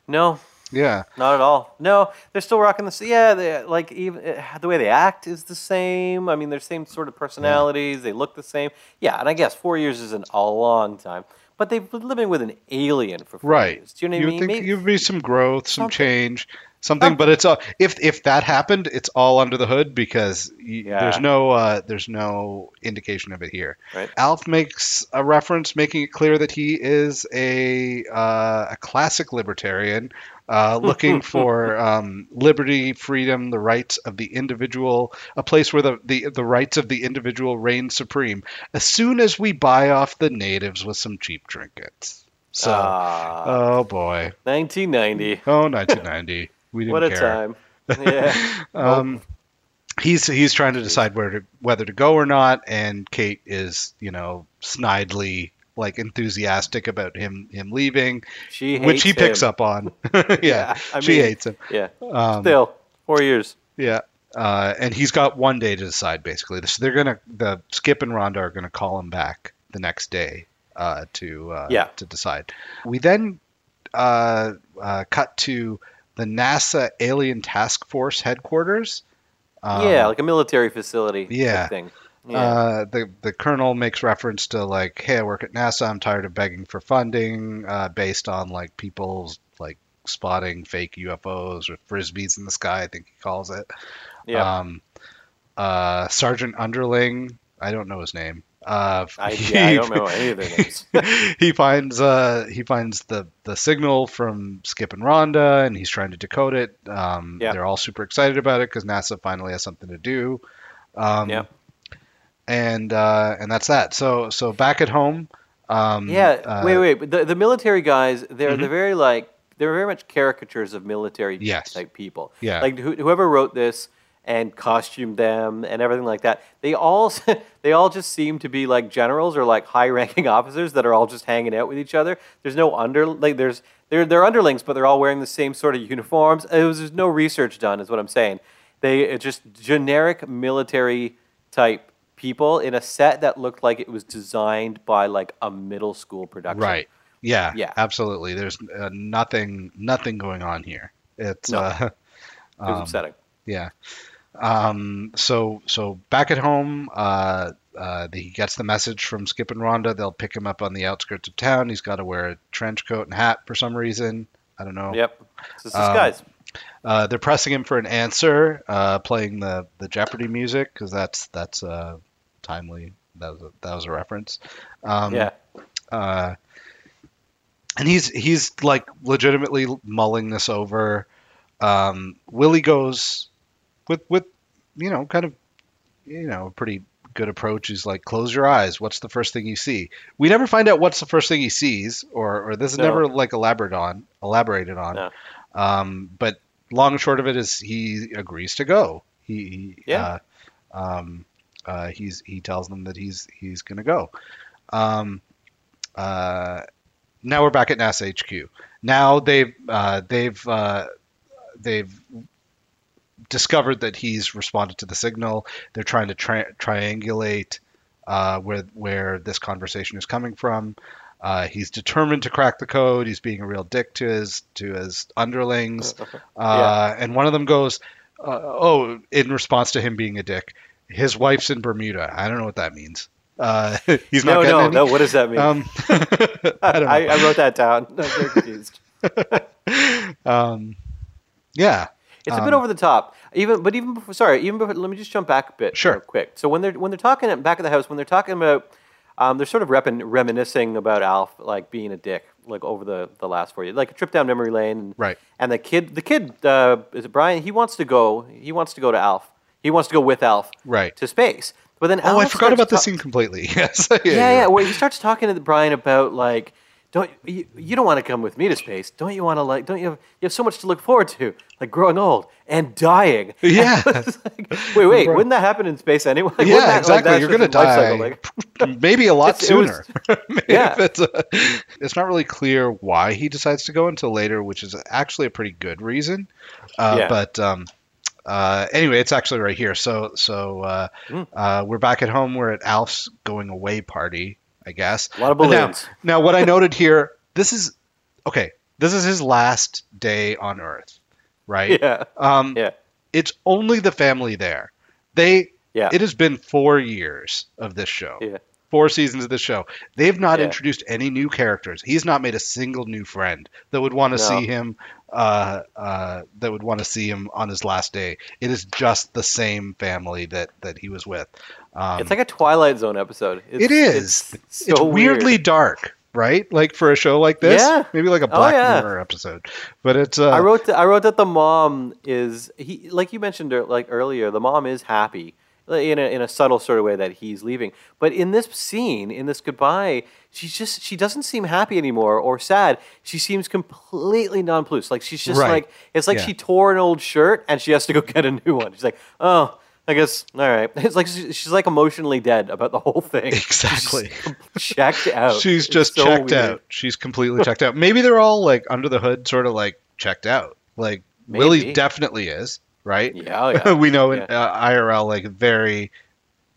No, yeah, not at all. No, they're still rocking the. Yeah, they, like even uh, the way they act is the same. I mean, they're same sort of personalities. They look the same. Yeah, and I guess four years isn't a long time, but they've been living with an alien for four Right. years. Do you know what you I mean? think Maybe- you'd be some growth, some Something. change, something. But it's all if if that happened, it's all under the hood because y- Yeah. there's no uh, there's no indication of it here. Right. Alf makes a reference, making it clear that he is a uh, a classic libertarian, uh, looking for um, liberty, freedom, the rights of the individual, a place where the, the the rights of the individual reign supreme. As soon as we buy off the natives with some cheap trinkets. So, Ah, oh boy. 1990. Oh, 1990. We didn't What a care. time. Yeah. Um, he's he's trying to decide where to whether to go or not, and Kate is you know snidely like enthusiastic about him him leaving, She which he hates picks him. up on. yeah, Yeah, I she mean- hates him. Yeah. Um, Still, four years. Yeah. Uh, and he's got one day to decide basically. So they're gonna the Skip and Rhonda are gonna call him back the next day uh, to uh, Yeah. to decide. We then uh, uh, cut to the NASA Alien Task Force headquarters. Um, yeah, like a military facility. yeah. Thing. Yeah. Uh, the the colonel makes reference to like, hey, I work at NASA. I'm tired of begging for funding uh, based on like people's like spotting fake UFOs or frisbees in the sky. I think he calls it. yeah. Um, uh, Sergeant Underling, I don't know his name. Uh, I, yeah, I don't know any of their names. he finds uh, he finds the the signal from Skip and Rhonda, and he's trying to decode it. Um, Yeah. They're all super excited about it because NASA finally has something to do. Um, Yeah. And uh, and that's that. So so back at home. Um, Yeah, uh, wait, wait. The, the military guys, they're Mhm. they're very like they're very much caricatures of military Yes. type people. Yeah. Like who, whoever wrote this and costumed them and everything like that, they all they all just seem to be like generals or like high-ranking officers that are all just hanging out with each other. There's no under like there's they're they're underlings, but they're all wearing the same sort of uniforms. It was there's no research done, is what I'm saying. They it's just generic military type people in a set that looked like it was designed by like a middle school production. Right. Yeah. Yeah. Absolutely. There's uh, nothing nothing going on here. It's No. uh, It was um, upsetting. Yeah. Um, so so back at home, uh, uh, he gets the message from Skip and Rhonda. They'll pick him up on the outskirts of town. He's got to wear a trench coat and hat for some reason. I don't know. Yep. It's a Um, disguise. Uh, they're pressing him for an answer, uh, playing the, the Jeopardy music because that's that's uh, timely. That was a, that was a reference. Um, yeah. uh, and he's he's like legitimately mulling this over. Um, Willie goes with with you know kind of you know a pretty good approach. He's like, close your eyes. What's the first thing you see? We never find out what's the first thing he sees, or or this is No. never like elaborated on elaborated on. No. Um, but long and short of it is he agrees to go. He, he Yeah. uh, um, uh, he's he tells them that he's he's gonna go. Um, uh, now we're back at NASA HQ. Now they've uh, they've uh, they've discovered that he's responded to the signal. They're trying to tri- triangulate uh, where where this conversation is coming from. Uh, he's determined to crack the code. He's being a real dick to his to his underlings. Uh, And one of them goes, uh, "Oh, in response to him being a dick, his wife's in Bermuda. I don't know what that means. Uh, he's not No, getting no, any- no. What does that mean? Um, I don't know. I, I wrote that down. I'm very confused. um, yeah. It's a Um, bit over the top. Even, but even before, sorry, even before, let me just jump back a bit, Sure. real quick. So when they're when they're talking at- back of the house, when they're talking about, um, they're sort of reminiscing about Alf like being a dick, like over the the last four years, like a trip down memory lane. And, Right. And the kid, the kid, uh, is it Brian? He wants to go. He wants to go to Alf. He wants to go with Alf. Right. To space. But then Oh, Alf I forgot about this ta- scene completely. Yes. yeah, yeah, yeah. Where he starts talking to Brian about like, don't you, you don't want to come with me to space? Don't you want to like? Don't you have you have so much to look forward to, like growing old and dying? Yeah. It's like, wait, wait, wouldn't that happen in space anyway? Like, yeah, that- exactly. that's You're gonna die. cycle, like- Maybe a lot It's- it was- sooner. Maybe Yeah. it's, a- it's not really clear why he decides to go until later, which is actually a pretty good reason. Uh, Yeah. But um, uh, anyway, it's actually right here. So so uh, Hmm. uh, we're back at home. We're at Alf's going away party, I guess. A lot of But now- balloons. Now, what I noted here, this is okay. This is his last day on Earth, right? yeah, Um, yeah, It's only the family there. They. yeah, It has been four years of this show. yeah. four seasons of the show. They've not Yeah. introduced any new characters. He's not made a single new friend that would want to No. see him. Uh, uh, that would want to see him on his last day. It is just the same family that that he was with. Um, It's like a Twilight Zone episode. It's, it is. It's, It's, weirdly weird. dark, right? Like for a show like this, Yeah. maybe like a Oh, Black yeah. Mirror episode. But it's. Uh, I wrote. That, I wrote that the mom is he, like you mentioned like earlier. The mom is happy in a in a subtle sort of way that he's leaving. But in this scene, in this goodbye, she's just she doesn't seem happy anymore or sad. She seems completely nonplussed. Like she's just Right. like it's like Yeah. she tore an old shirt and she has to go get a new one. She's like, oh. I guess all right. It's like she's, she's like emotionally dead about the whole thing. She's Exactly. checked out. She's just so checked weird. out. She's completely checked out. Maybe they're all like under the hood, sort of like checked out. Like Willie definitely is, right? Yeah, oh, yeah. we know in Yeah. uh, IRL, like very,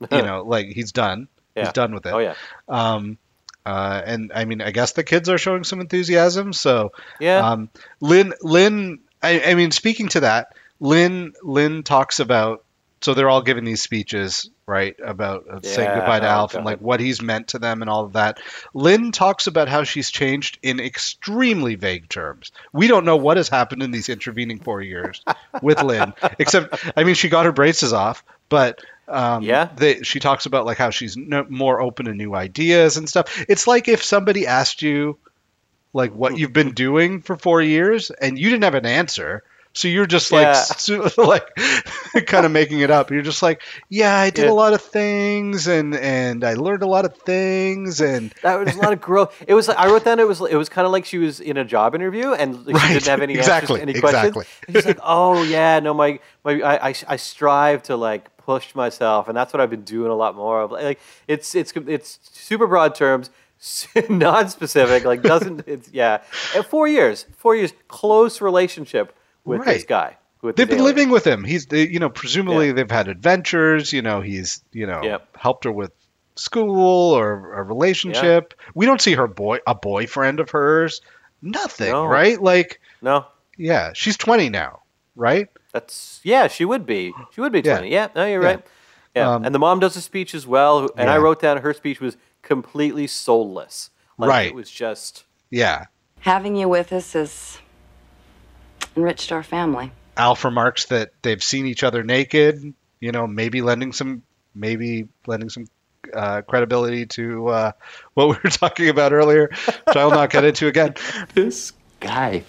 you know, like he's done. Yeah. He's done with it. Oh yeah. Um, uh, and I mean, I guess the kids are showing some enthusiasm. So, Yeah. um, Lynn, Lynn, I, I mean, speaking to that, Lynn, Lynn talks about. So they're all giving these speeches, right, about uh, saying goodbye to oh, Alf and like what he's meant to them and all of that. Lynn talks about how she's changed in extremely vague terms. We don't know what has happened in these intervening four years with Lynn, except I mean, she got her braces off, but um, Yeah. they, she talks about like how she's no, more open to new ideas and stuff. It's like if somebody asked you like what you've been doing for four years and you didn't have an answer. So you're just like, Yeah. like, kind of making it up. You're just like, yeah, I did Yeah. a lot of things, and and I learned a lot of things, and That was a lot of growth. It was. I wrote down. It was. It was kind of like she was in a job interview and she Right, didn't have any exactly, answers, any questions. exactly. And she's like, "Oh yeah, no, my my I, I I strive to like push myself, and that's what I've been doing a lot more of. Like it's it's it's super broad terms, non-specific. Like doesn't it's yeah. And four years, four years, close relationship with this Right. guy. With they've been alien. living with him. He's, they- you know, presumably Yeah. they've had adventures. You know, he's, you know, Yep. helped her with school or a relationship. We don't see her boy, a boyfriend of hers. Nothing, No. right? Like, No, yeah, she's 20 now, right? That's yeah, she would be. She would be twenty. Yeah, no, you're Yeah. right. Yeah, Um, and the mom does a speech as well, who- and I wrote down her speech was completely soulless. Like, Right. It was just Yeah. Having you with us has enriched our family. Alf remarks that they've seen each other naked, you know, maybe lending some, maybe lending some uh, credibility to uh, what we were talking about earlier, which I will not get into again. This guy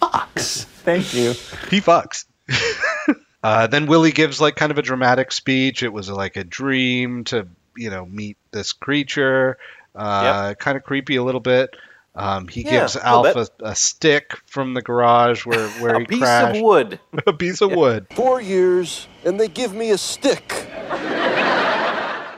fucks. Thank you. He fucks. uh, then Willie gives like kind of a dramatic speech. It was like a dream to you know meet this creature. Uh, Kind of creepy a little bit. Um, he Yeah, gives a little Alf a, a stick from the garage where where a he piece crashed. of wood. a piece of wood. Four years, and they give me a stick.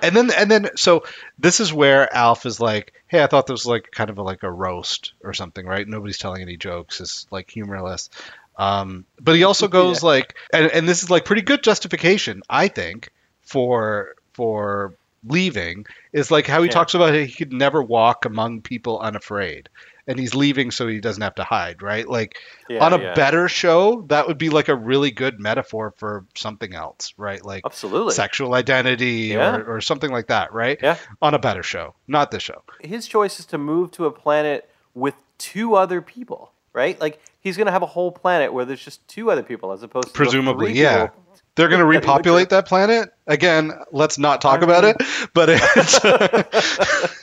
And then and then so this is where Alf is like, hey, I thought this was like kind of a, like a roast or something, right? Nobody's telling any jokes. It's like humorless. Um, but he also goes Yeah. like, and, and this is like pretty good justification, I think, for for leaving is like how he Yeah. talks about he could never walk among people unafraid, and he's leaving so he doesn't have to hide, right? Like Yeah, on a yeah. better show, that would be like a really good metaphor for something else, right? Like Absolutely. sexual identity or, or something like that, right? Yeah. On a better show, not this show. His choice is to move to a planet with two other people, right? Like he's gonna have a whole planet where there's just two other people as opposed to Presumably, yeah. people. They're going to that he would repopulate that planet again. Let's not talk about it, but it's,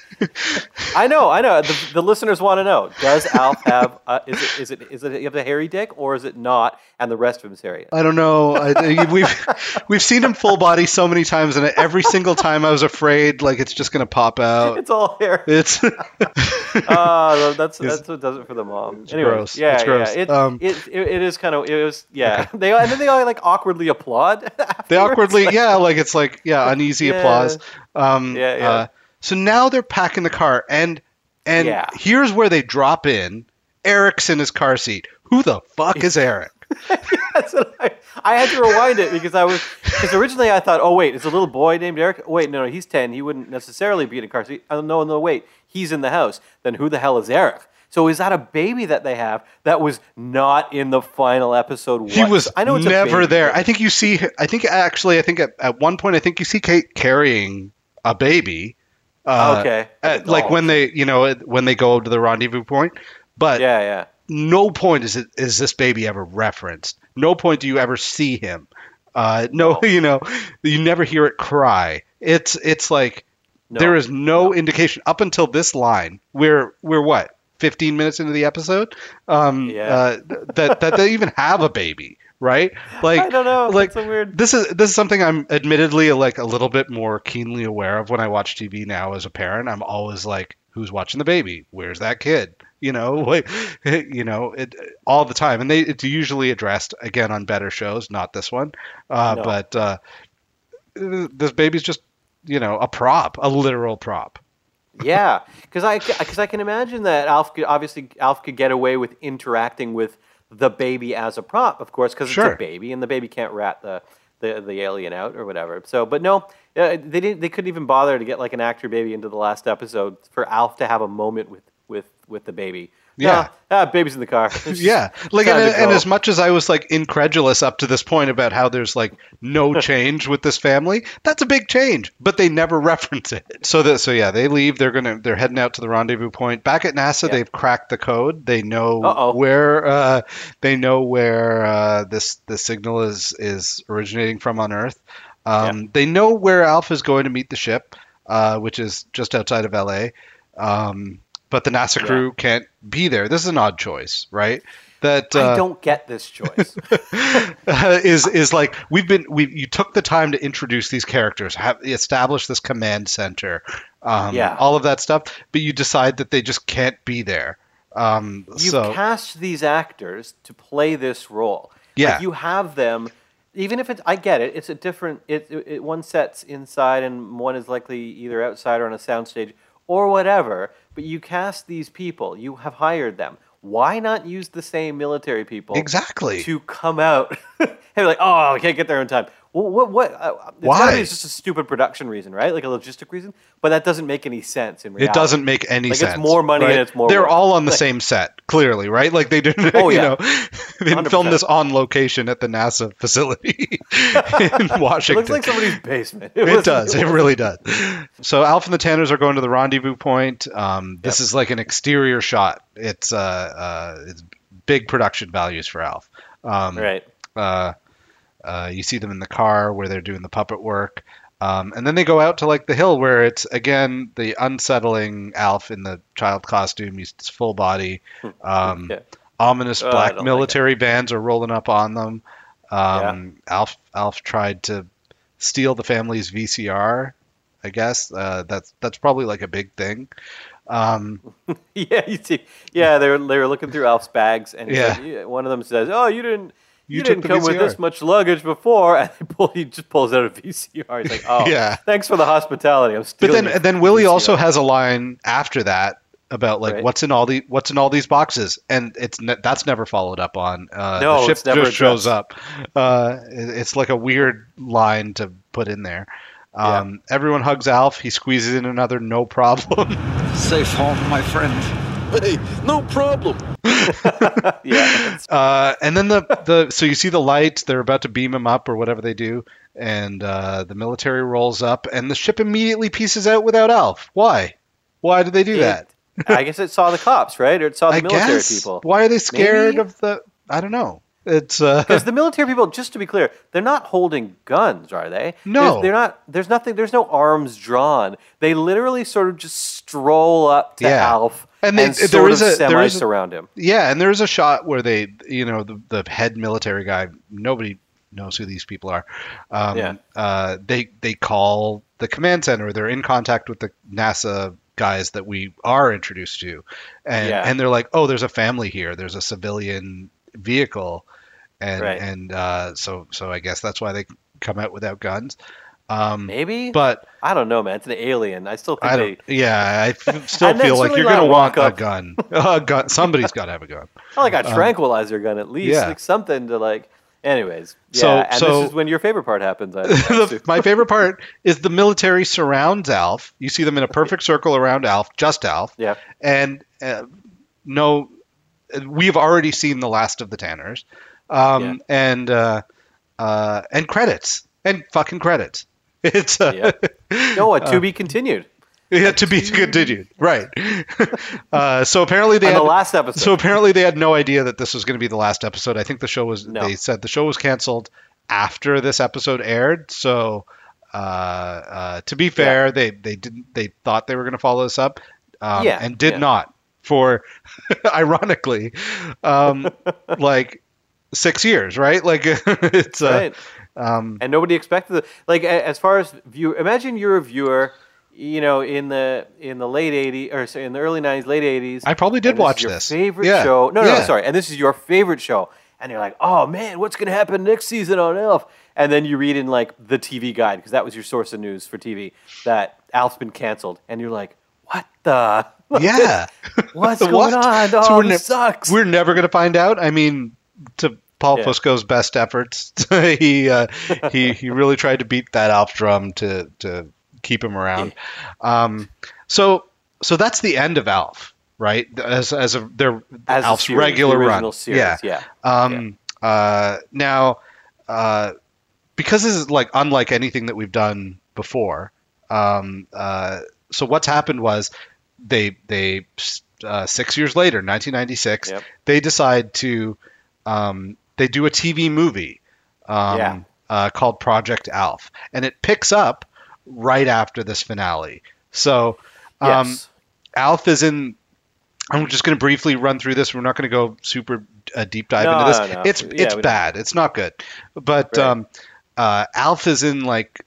I know, I know. The, the listeners want to know: Does Alf have? Uh, is it is it is it you have a hairy dick or is it not? And the rest of him is hairy. I don't know. I, we've we've seen him full body so many times, and every single time I was afraid like it's just going to pop out. It's all hair. It's Oh, that's that's what does it for the mom. Anyway, gross. yeah, It's gross. yeah. It, Um, it, it, it is kind of it was yeah. They and then they all like awkwardly applaud. they afterwards. awkwardly, yeah, like it's like yeah, uneasy Yeah. applause. Um, Yeah, yeah. Uh, so now they're packing the car, and and Yeah. here's where they drop in. Eric's in his car seat. Who the fuck is Eric? What I, I had to rewind it because I was because originally I thought, oh wait, it's a little boy named Eric. Wait, no, no, he's ten. He wouldn't necessarily be in a car seat. Oh no, no, wait, he's in the house. Then who the hell is Eric? So is that a baby that they have that was not in the final episode? He was I know it's never there. I think you see. I think actually, I think at, at one point, I think you see Kate carrying a baby, Uh, Okay. like when they, you know, when they go to the rendezvous point. But Yeah, yeah. no point is it is this baby ever referenced. No point do you ever see him. Uh, no, you know, you never hear it cry. It's it's like No. there is no, indication up until this line. We're we're what 15 minutes into the episode um, Yeah. uh, that that they even have a baby, right? Like I don't know. like weird. this is this is something I'm admittedly like a little bit more keenly aware of when I watch TV now as a parent. I'm always like, who's watching the baby? Where's that kid? You know, like you know, it all the time, and they it's usually addressed again on better shows, not this one. Uh, No. But uh, this baby's just you know a prop, a literal prop. yeah, because I because I can imagine that Alf could, obviously Alf could get away with interacting with the baby as a prop, of course, because Sure. it's a baby and the baby can't rat the, the the alien out or whatever. So, but no, uh, they didn't. They couldn't even bother to get like an actor baby into the last episode for Alf to have a moment with with with the baby. Yeah. Ah, baby's in the car. It's Yeah, like and, and as much as I was like incredulous up to this point about how there's like no change with this family, that's a big change. But they never reference it. So that so yeah, they leave. They're gonna they're heading out to the rendezvous point. Back at NASA, they've cracked the code. They know Uh-oh. where uh, they know where uh, this the signal is is originating from on Earth. Um, They know where Alf is going to meet the ship, uh, which is just outside of LA. Um, but the NASA Yeah. crew can't be there. This is an odd choice, right? That I uh, don't get this choice. is is like we've been we you took the time to introduce these characters, have establish this command center, um, Yeah. all of that stuff, but you decide that they just can't be there. Um, You've so cast these actors to play this role. Yeah. Like you have them, even if it's. I get it. It's a different. It, it, it one sets inside and one is likely either outside or on a soundstage or whatever. But you cast these people. You have hired them. Why not use the same military people Exactly. to come out? and be like, oh, I can't get there in time. Well, what? What? Uh, it's Why? gotta just a stupid production reason, right? Like a logistic reason. But that doesn't make any sense in reality. it doesn't make any Like, sense. It's more money right? and it's more. They're work. all on the Like, same set, clearly, right? Like they didn't, Oh, you know, they didn't film 100%. this on location at the NASA facility in Washington. It looks like somebody's basement. It, wasn't- does. It really does. So Alf and the Tanners are going to the rendezvous point. Um, this is like an exterior shot. It's uh, uh, it's big production values for Alf. Um, Right. Uh, uh, you see them in the car where they're doing the puppet work. Um, and then they go out to like the hill where it's again the unsettling Alf in the child costume. He's full body. Um, Yeah. Ominous Oh, black like military vans are rolling up on them. Um, Alf Alf tried to steal the family's VCR. I guess uh, that's that's probably like a big thing. Um, Yeah, you see. Yeah, they were they were looking through Alf's bags, and Yeah. one of them says, "Oh, you didn't." You You, didn't the come with this much luggage before, and they pull, he just pulls out a VCR. He's like, "Oh, Yeah. thanks for the hospitality." I'm but then your then Willie VCR." also has a line after that about like Right. what's in all the what's in all these boxes, and it's ne- that's never followed up on. Uh, No, the ship it's never just shows up. Uh, it- it's like a weird line to put in there. Um, Everyone hugs Alf. He squeezes in another no problem. Safe home, my friend. Hey, no problem. yeah, Uh, and then the, the so you see the lights. They're about to beam him up or whatever they do, and uh, the military rolls up, and the ship immediately pieces out without Alf. Why? Why did they do that? I guess it saw the cops, right? Or it saw the I military guess. people. Why are they scared Maybe? of the? I don't know. It's uh, Because the military people, just to be clear, they're not holding guns, are they? No. There's- they're not. There's nothing. There's no arms drawn. They literally sort of just stroll up to Yeah. Alf And and, they- there sort is a- there is a- surround him. yeah, and there's a shot where they, you know, the, the head military guy. Nobody knows who these people are. Um, Yeah. uh, they they call the command center. They're in contact with the NASA guys that we are introduced to, and Yeah. and they're like, oh, there's a family here. There's a civilian vehicle, and Right. and uh, so so I guess that's why they come out without guns. Um, Maybe, but I don't know, man. It's an alien. I still think I they. Yeah, I f- still feel like you're gonna want walk a gun. a gun. Somebody's got to have a gun. Well, like a Um, tranquilizer gun at least, yeah. like something to like. Anyways, yeah, So- and so- this is when your favorite part happens. The- my favorite part is the military surrounds Alf. You see them in a perfect circle around Alf, just Alf. Yeah. And uh, no, we've already seen the last of the Tanners, um, and uh, uh, and credits and fucking credits. It's uh, no, a to be continued. Yeah, to be continued. Right. Uh, so apparently they On had the last episode. So apparently they had no idea that this was going to be the last episode. I think the show was. No. They said the show was canceled after this episode aired. So uh, uh, to be fair, they they didn't. They thought they were going to follow this up, um, Yeah, and did yeah. not. For ironically, um, like six years, right? Like it's uh, right. Um, and nobody expected it. Like as far as view, imagine you're a viewer, you know, in the in the late '80s or sorry, in the early '90s, late '80s. I probably did and this is watch your this. Favorite Yeah. show? No, no, Yeah. no, sorry. And this is your favorite show, and you're like, oh man, what's gonna happen next season on Alf? And then you read in like the TV guide because that was your source of news for TV that Alf's been canceled, and you're like, what the? yeah. What's What? going on? So Oh, we're this ne- sucks. We're never going to find out. I mean, to Paul Yeah. Fusco's best efforts, he uh, he he really tried to beat that Alf drum to to keep him around. Um, so so that's the end of Alf, right? As as a their As Alf's series, regular run. series, yeah. yeah. Um, Uh, now, uh, because this is like unlike anything that we've done before. Um, uh, so what's happened was they they uh, six years later, 1996, Yep. they decide to um, they do a TV movie um, Yeah. uh, called Project Alf, and it picks up right after this finale. So um, yes. Alf is in. I'm just going to briefly run through this. We're not going to go super uh, deep dive No, into this. no. It's Yeah, it's we don't- bad. It's not good. But Right. um, uh, Alf is in like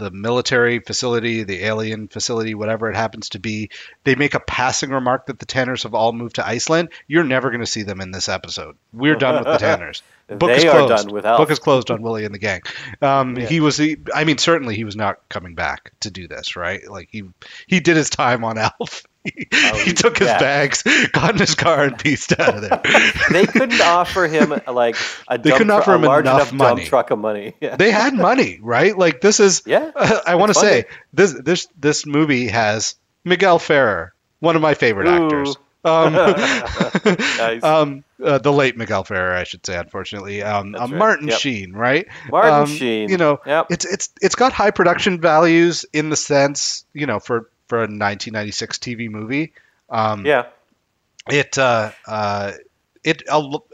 the military facility, the alien facility, whatever it happens to be. They make a passing remark that the Tanners have all moved to Iceland. You're never going to see them in this episode. We're done with the Tanners. Book They is are closed. done with Alf. Book is closed on Willie and the gang. Um, He was. the- I mean, certainly he was not coming back to do this, right? Like he he did his time on Alf. He, he took his yeah. bags, got in his car, and pieced out of there. they couldn't offer him like a, They couldn't offer a him large enough enough money. truck of money. Yeah. they had money, right? Like this is. Yeah, I want to say this this this movie has Miguel Ferrer, one of my favorite Ooh. actors. Um, Nice. um, uh, the late Miguel Ferrer, I should say, unfortunately. Um, uh, right. Martin Yep. Sheen, right? Martin Um, Sheen. You know, Yep. it's it's it's got high production values in the sense, you know, for for a 1996 TV movie. Um, yeah. it uh, uh, it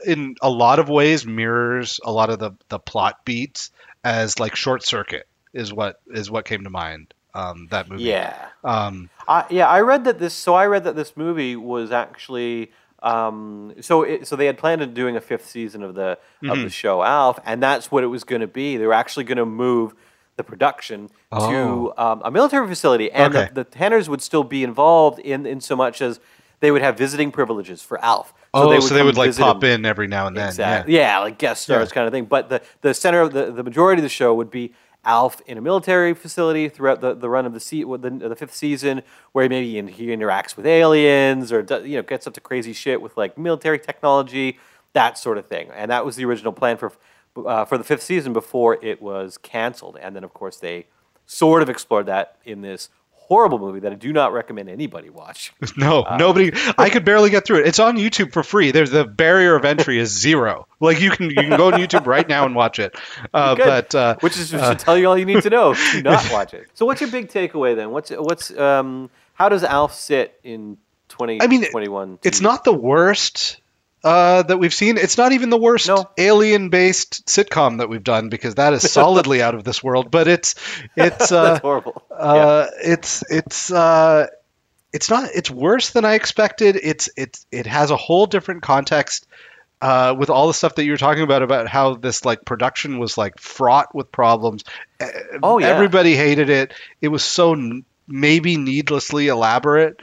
in a lot of ways mirrors a lot of the the plot beats as like Short Circuit is what is what came to mind. Um, that movie. Yeah. Um, I, yeah, I read that this. So I read that this movie was actually. Um, so it, so they had planned on doing a fifth season of the of Mm-hmm. the show Alf, and that's what it was going to be. They were actually going to move the production to um, a military facility, and Oh. Okay. the, the Tanners would still be involved in in so much as they would have visiting privileges for Alf. oh, so they would like pop him. in every now and then. Exactly. Yeah. like guest stars Yeah. kind of thing. But the, the center of the, the majority of the show would be Alf in a military facility throughout the, the run of the, se- with the the fifth season, where maybe he interacts with aliens or you know gets up to crazy shit with like military technology, that sort of thing. And that was the original plan for uh, for the fifth season before it was canceled. And then of course they sort of explored that in this horrible movie that I do not recommend anybody watch. No, Uh, nobody. I could barely get through it. It's on YouTube for free. There's the barrier of entry is zero. Like you can you can go on YouTube right now and watch it. Uh, Good. but uh, which is should tell you all you need to know. Do not watch it. So, what's your big takeaway then? What's what's um? How does Alf sit in twenty? I mean, twenty one. it's not the worst uh, that we've seen. It's not even the worst No. alien-based sitcom that we've done because that is solidly out of this world. But it's it's uh, That's horrible. uh, it's it's uh, it's not it's worse than I expected. It's it's it has a whole different context uh, with all the stuff that you were talking about about how this like production was like fraught with problems. Oh, yeah. everybody hated it. It was so n- maybe needlessly elaborate.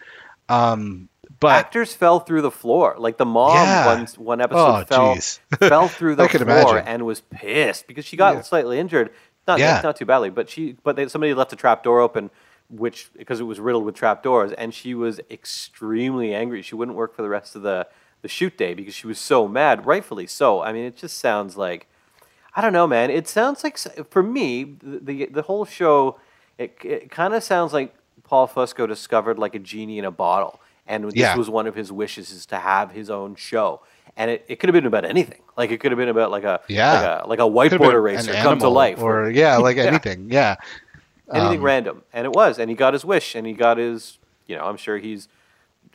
Um, but Actors fell through the floor. Like the mom, Yeah. one one episode Oh, fell fell through the floor imagine. and was pissed because she got Yeah. slightly injured. Not Yeah. not too badly, but she but they, somebody left a trap door open. Which because it was riddled with trap doors, and she was extremely angry. She wouldn't work for the rest of the the shoot day because she was so mad, rightfully so. I mean, it just sounds like I don't know, man. It sounds like for me the the, the whole show. It it kind of sounds like Paul Fusco discovered like a genie in a bottle, and this Yeah. was one of his wishes is to have his own show. And it, it could have been about anything. Like it could have been about like a Yeah. like a, like a whiteboard eraser come to life, or yeah, like Yeah. anything. Yeah. anything Um, random, and it was, and he got his wish, and he got his, you know, I'm sure he's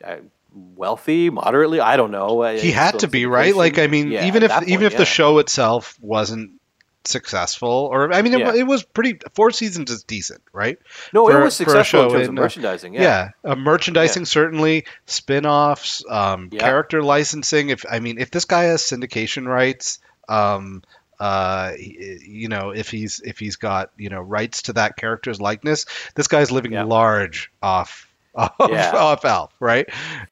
uh, wealthy, moderately. I don't know. He had to be right. Like I mean, Yeah, even if that even point, if the show itself wasn't successful, or I mean, it, Yeah. it was pretty. Four seasons is decent, right? No, it was successful in show terms of uh, merchandising, yeah. uh, merchandising certainly, spin-offs, um, Yeah. character licensing. If I mean, if this guy has syndication rights, um, uh, you know, if he's if he's got you know rights to that character's likeness, this guy's living large off off, Yeah. off Alf, right?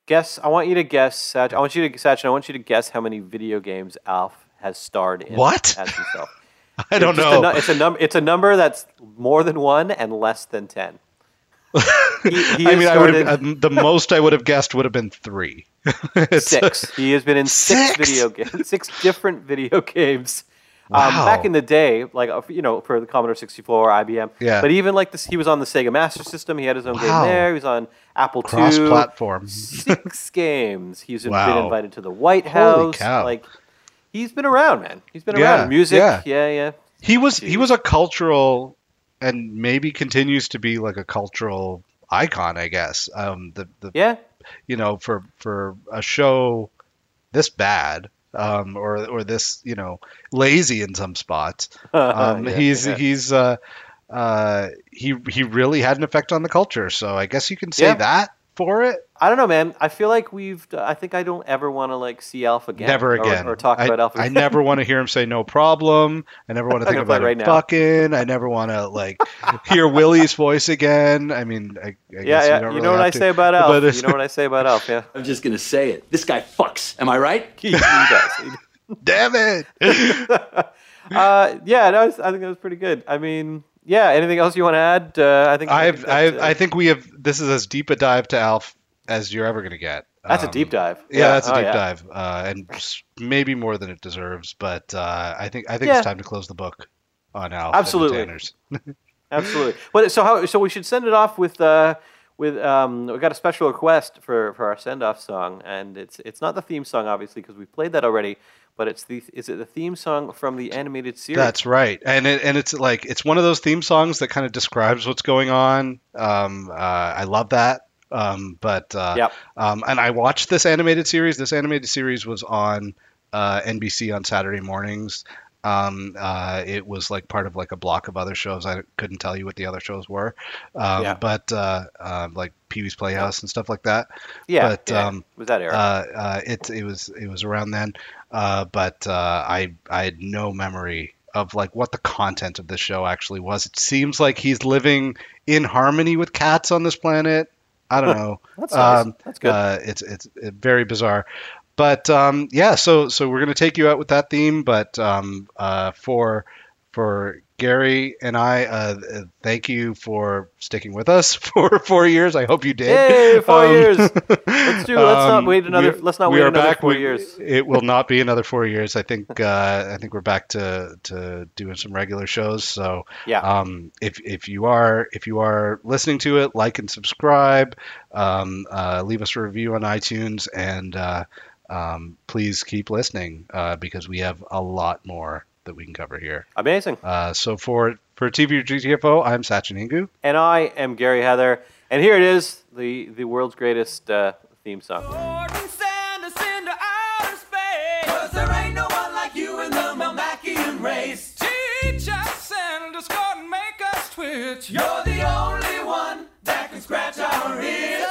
Guess. I want you to guess. Sach, I want you to Sachin, I want you to guess how many video games Alf has starred in. What? As himself. I don't It's know. A, it's a number. It's a number that's more than one and less than ten. He, he I mean, I would started have, uh, the most I would have guessed would have been three. Six. He has been in six, Six? video games, six different video games. Um, Wow. back in the day, like uh, you know, for the Commodore 64, IBM. Yeah. But even like this, he was on the Sega Master System. He had his own Wow. game there. He was on Apple II. Cross-platform. Six games. He's been invited to the White Holy House. cow. Like he's been around, man. He's been Yeah, around. Music. yeah. Yeah, yeah. He was he was a cultural, and maybe continues to be like a cultural icon, I guess. Um, the the Yeah. you know for for a show this bad. Um, or or this you know lazy in some spots. Um, Yeah, he's yeah. he's uh, uh, he he really had an effect on the culture. So I guess you can say Yeah. that for it. I don't know, man. I feel like we've. I think I don't ever want to like see Alf again. Never again. Or, talk I, about Alf. I never want to hear him say no problem. I never want to think about right now. fucking. I never want to like hear Willie's voice again. I mean, I, I Yeah, guess yeah. You, You, don't know really what I to, say about Alf. but You know what I say about Alf. Yeah. I'm just gonna say it. This guy fucks. Am I right? he, he does. He Damn it! uh, yeah, no, I think that was pretty good. I mean, yeah. Anything else you want to add? Uh, I think I I've, think I've, I think we have. This is as deep a dive to Alf as you're ever going to get. That's a Um, deep dive. Yeah, that's a oh, deep yeah. dive, uh, and maybe more than it deserves. But uh, I think I think Yeah. it's time to close the book on Alf. Absolutely. Absolutely. But so how? So we should send it off with. Uh, with um, we got a special request for, for our send off song, and it's it's not the theme song obviously because we played that already, but it's the is it the theme song from the animated series? That's right, and it, and it's like it's one of those theme songs that kind of describes what's going on. Um, uh, I love that. Um, but uh, Yep. um, and I watched this animated series. This animated series was on uh, NBC on Saturday mornings. Um, uh, it was like part of like a block of other shows. I couldn't tell you what the other shows were, um, Yeah. but uh, uh, like Pee Wee's Playhouse and stuff like that. Yeah, but yeah. um, Was that era? Uh, uh, it it was it was around then, uh, but uh, I I had no memory of like what the content of the show actually was. It seems like he's living in harmony with cats on this planet. I don't know. That's nice. Um, That's good. Uh, it's it's uh, very bizarre, but um, yeah. So so we're gonna take you out with that theme, but um, uh, for for Gary and I, uh, thank you for sticking with us for four years. I hope you did. Yay, four Um, years. Let's do. Let's not um, wait another. let's not wait another back. four We- years. It will not be another four years. I think. Uh, I think we're back to, to doing some regular shows. So Yeah. um, if if you are if you are listening to it, like and subscribe. Um, uh, leave us a review on iTunes and uh, um, please keep listening uh, because we have a lot more that we can cover here. Amazing. Uh, so for for TV GTFO, I'm Sachin Ingu. And I am Gary Heather, and here it is, the the world's greatest uh, theme song. Cause there ain't no one like you in the Melmacian race. Teach us and discord and make us twitch. You're the only one that can scratch our itch.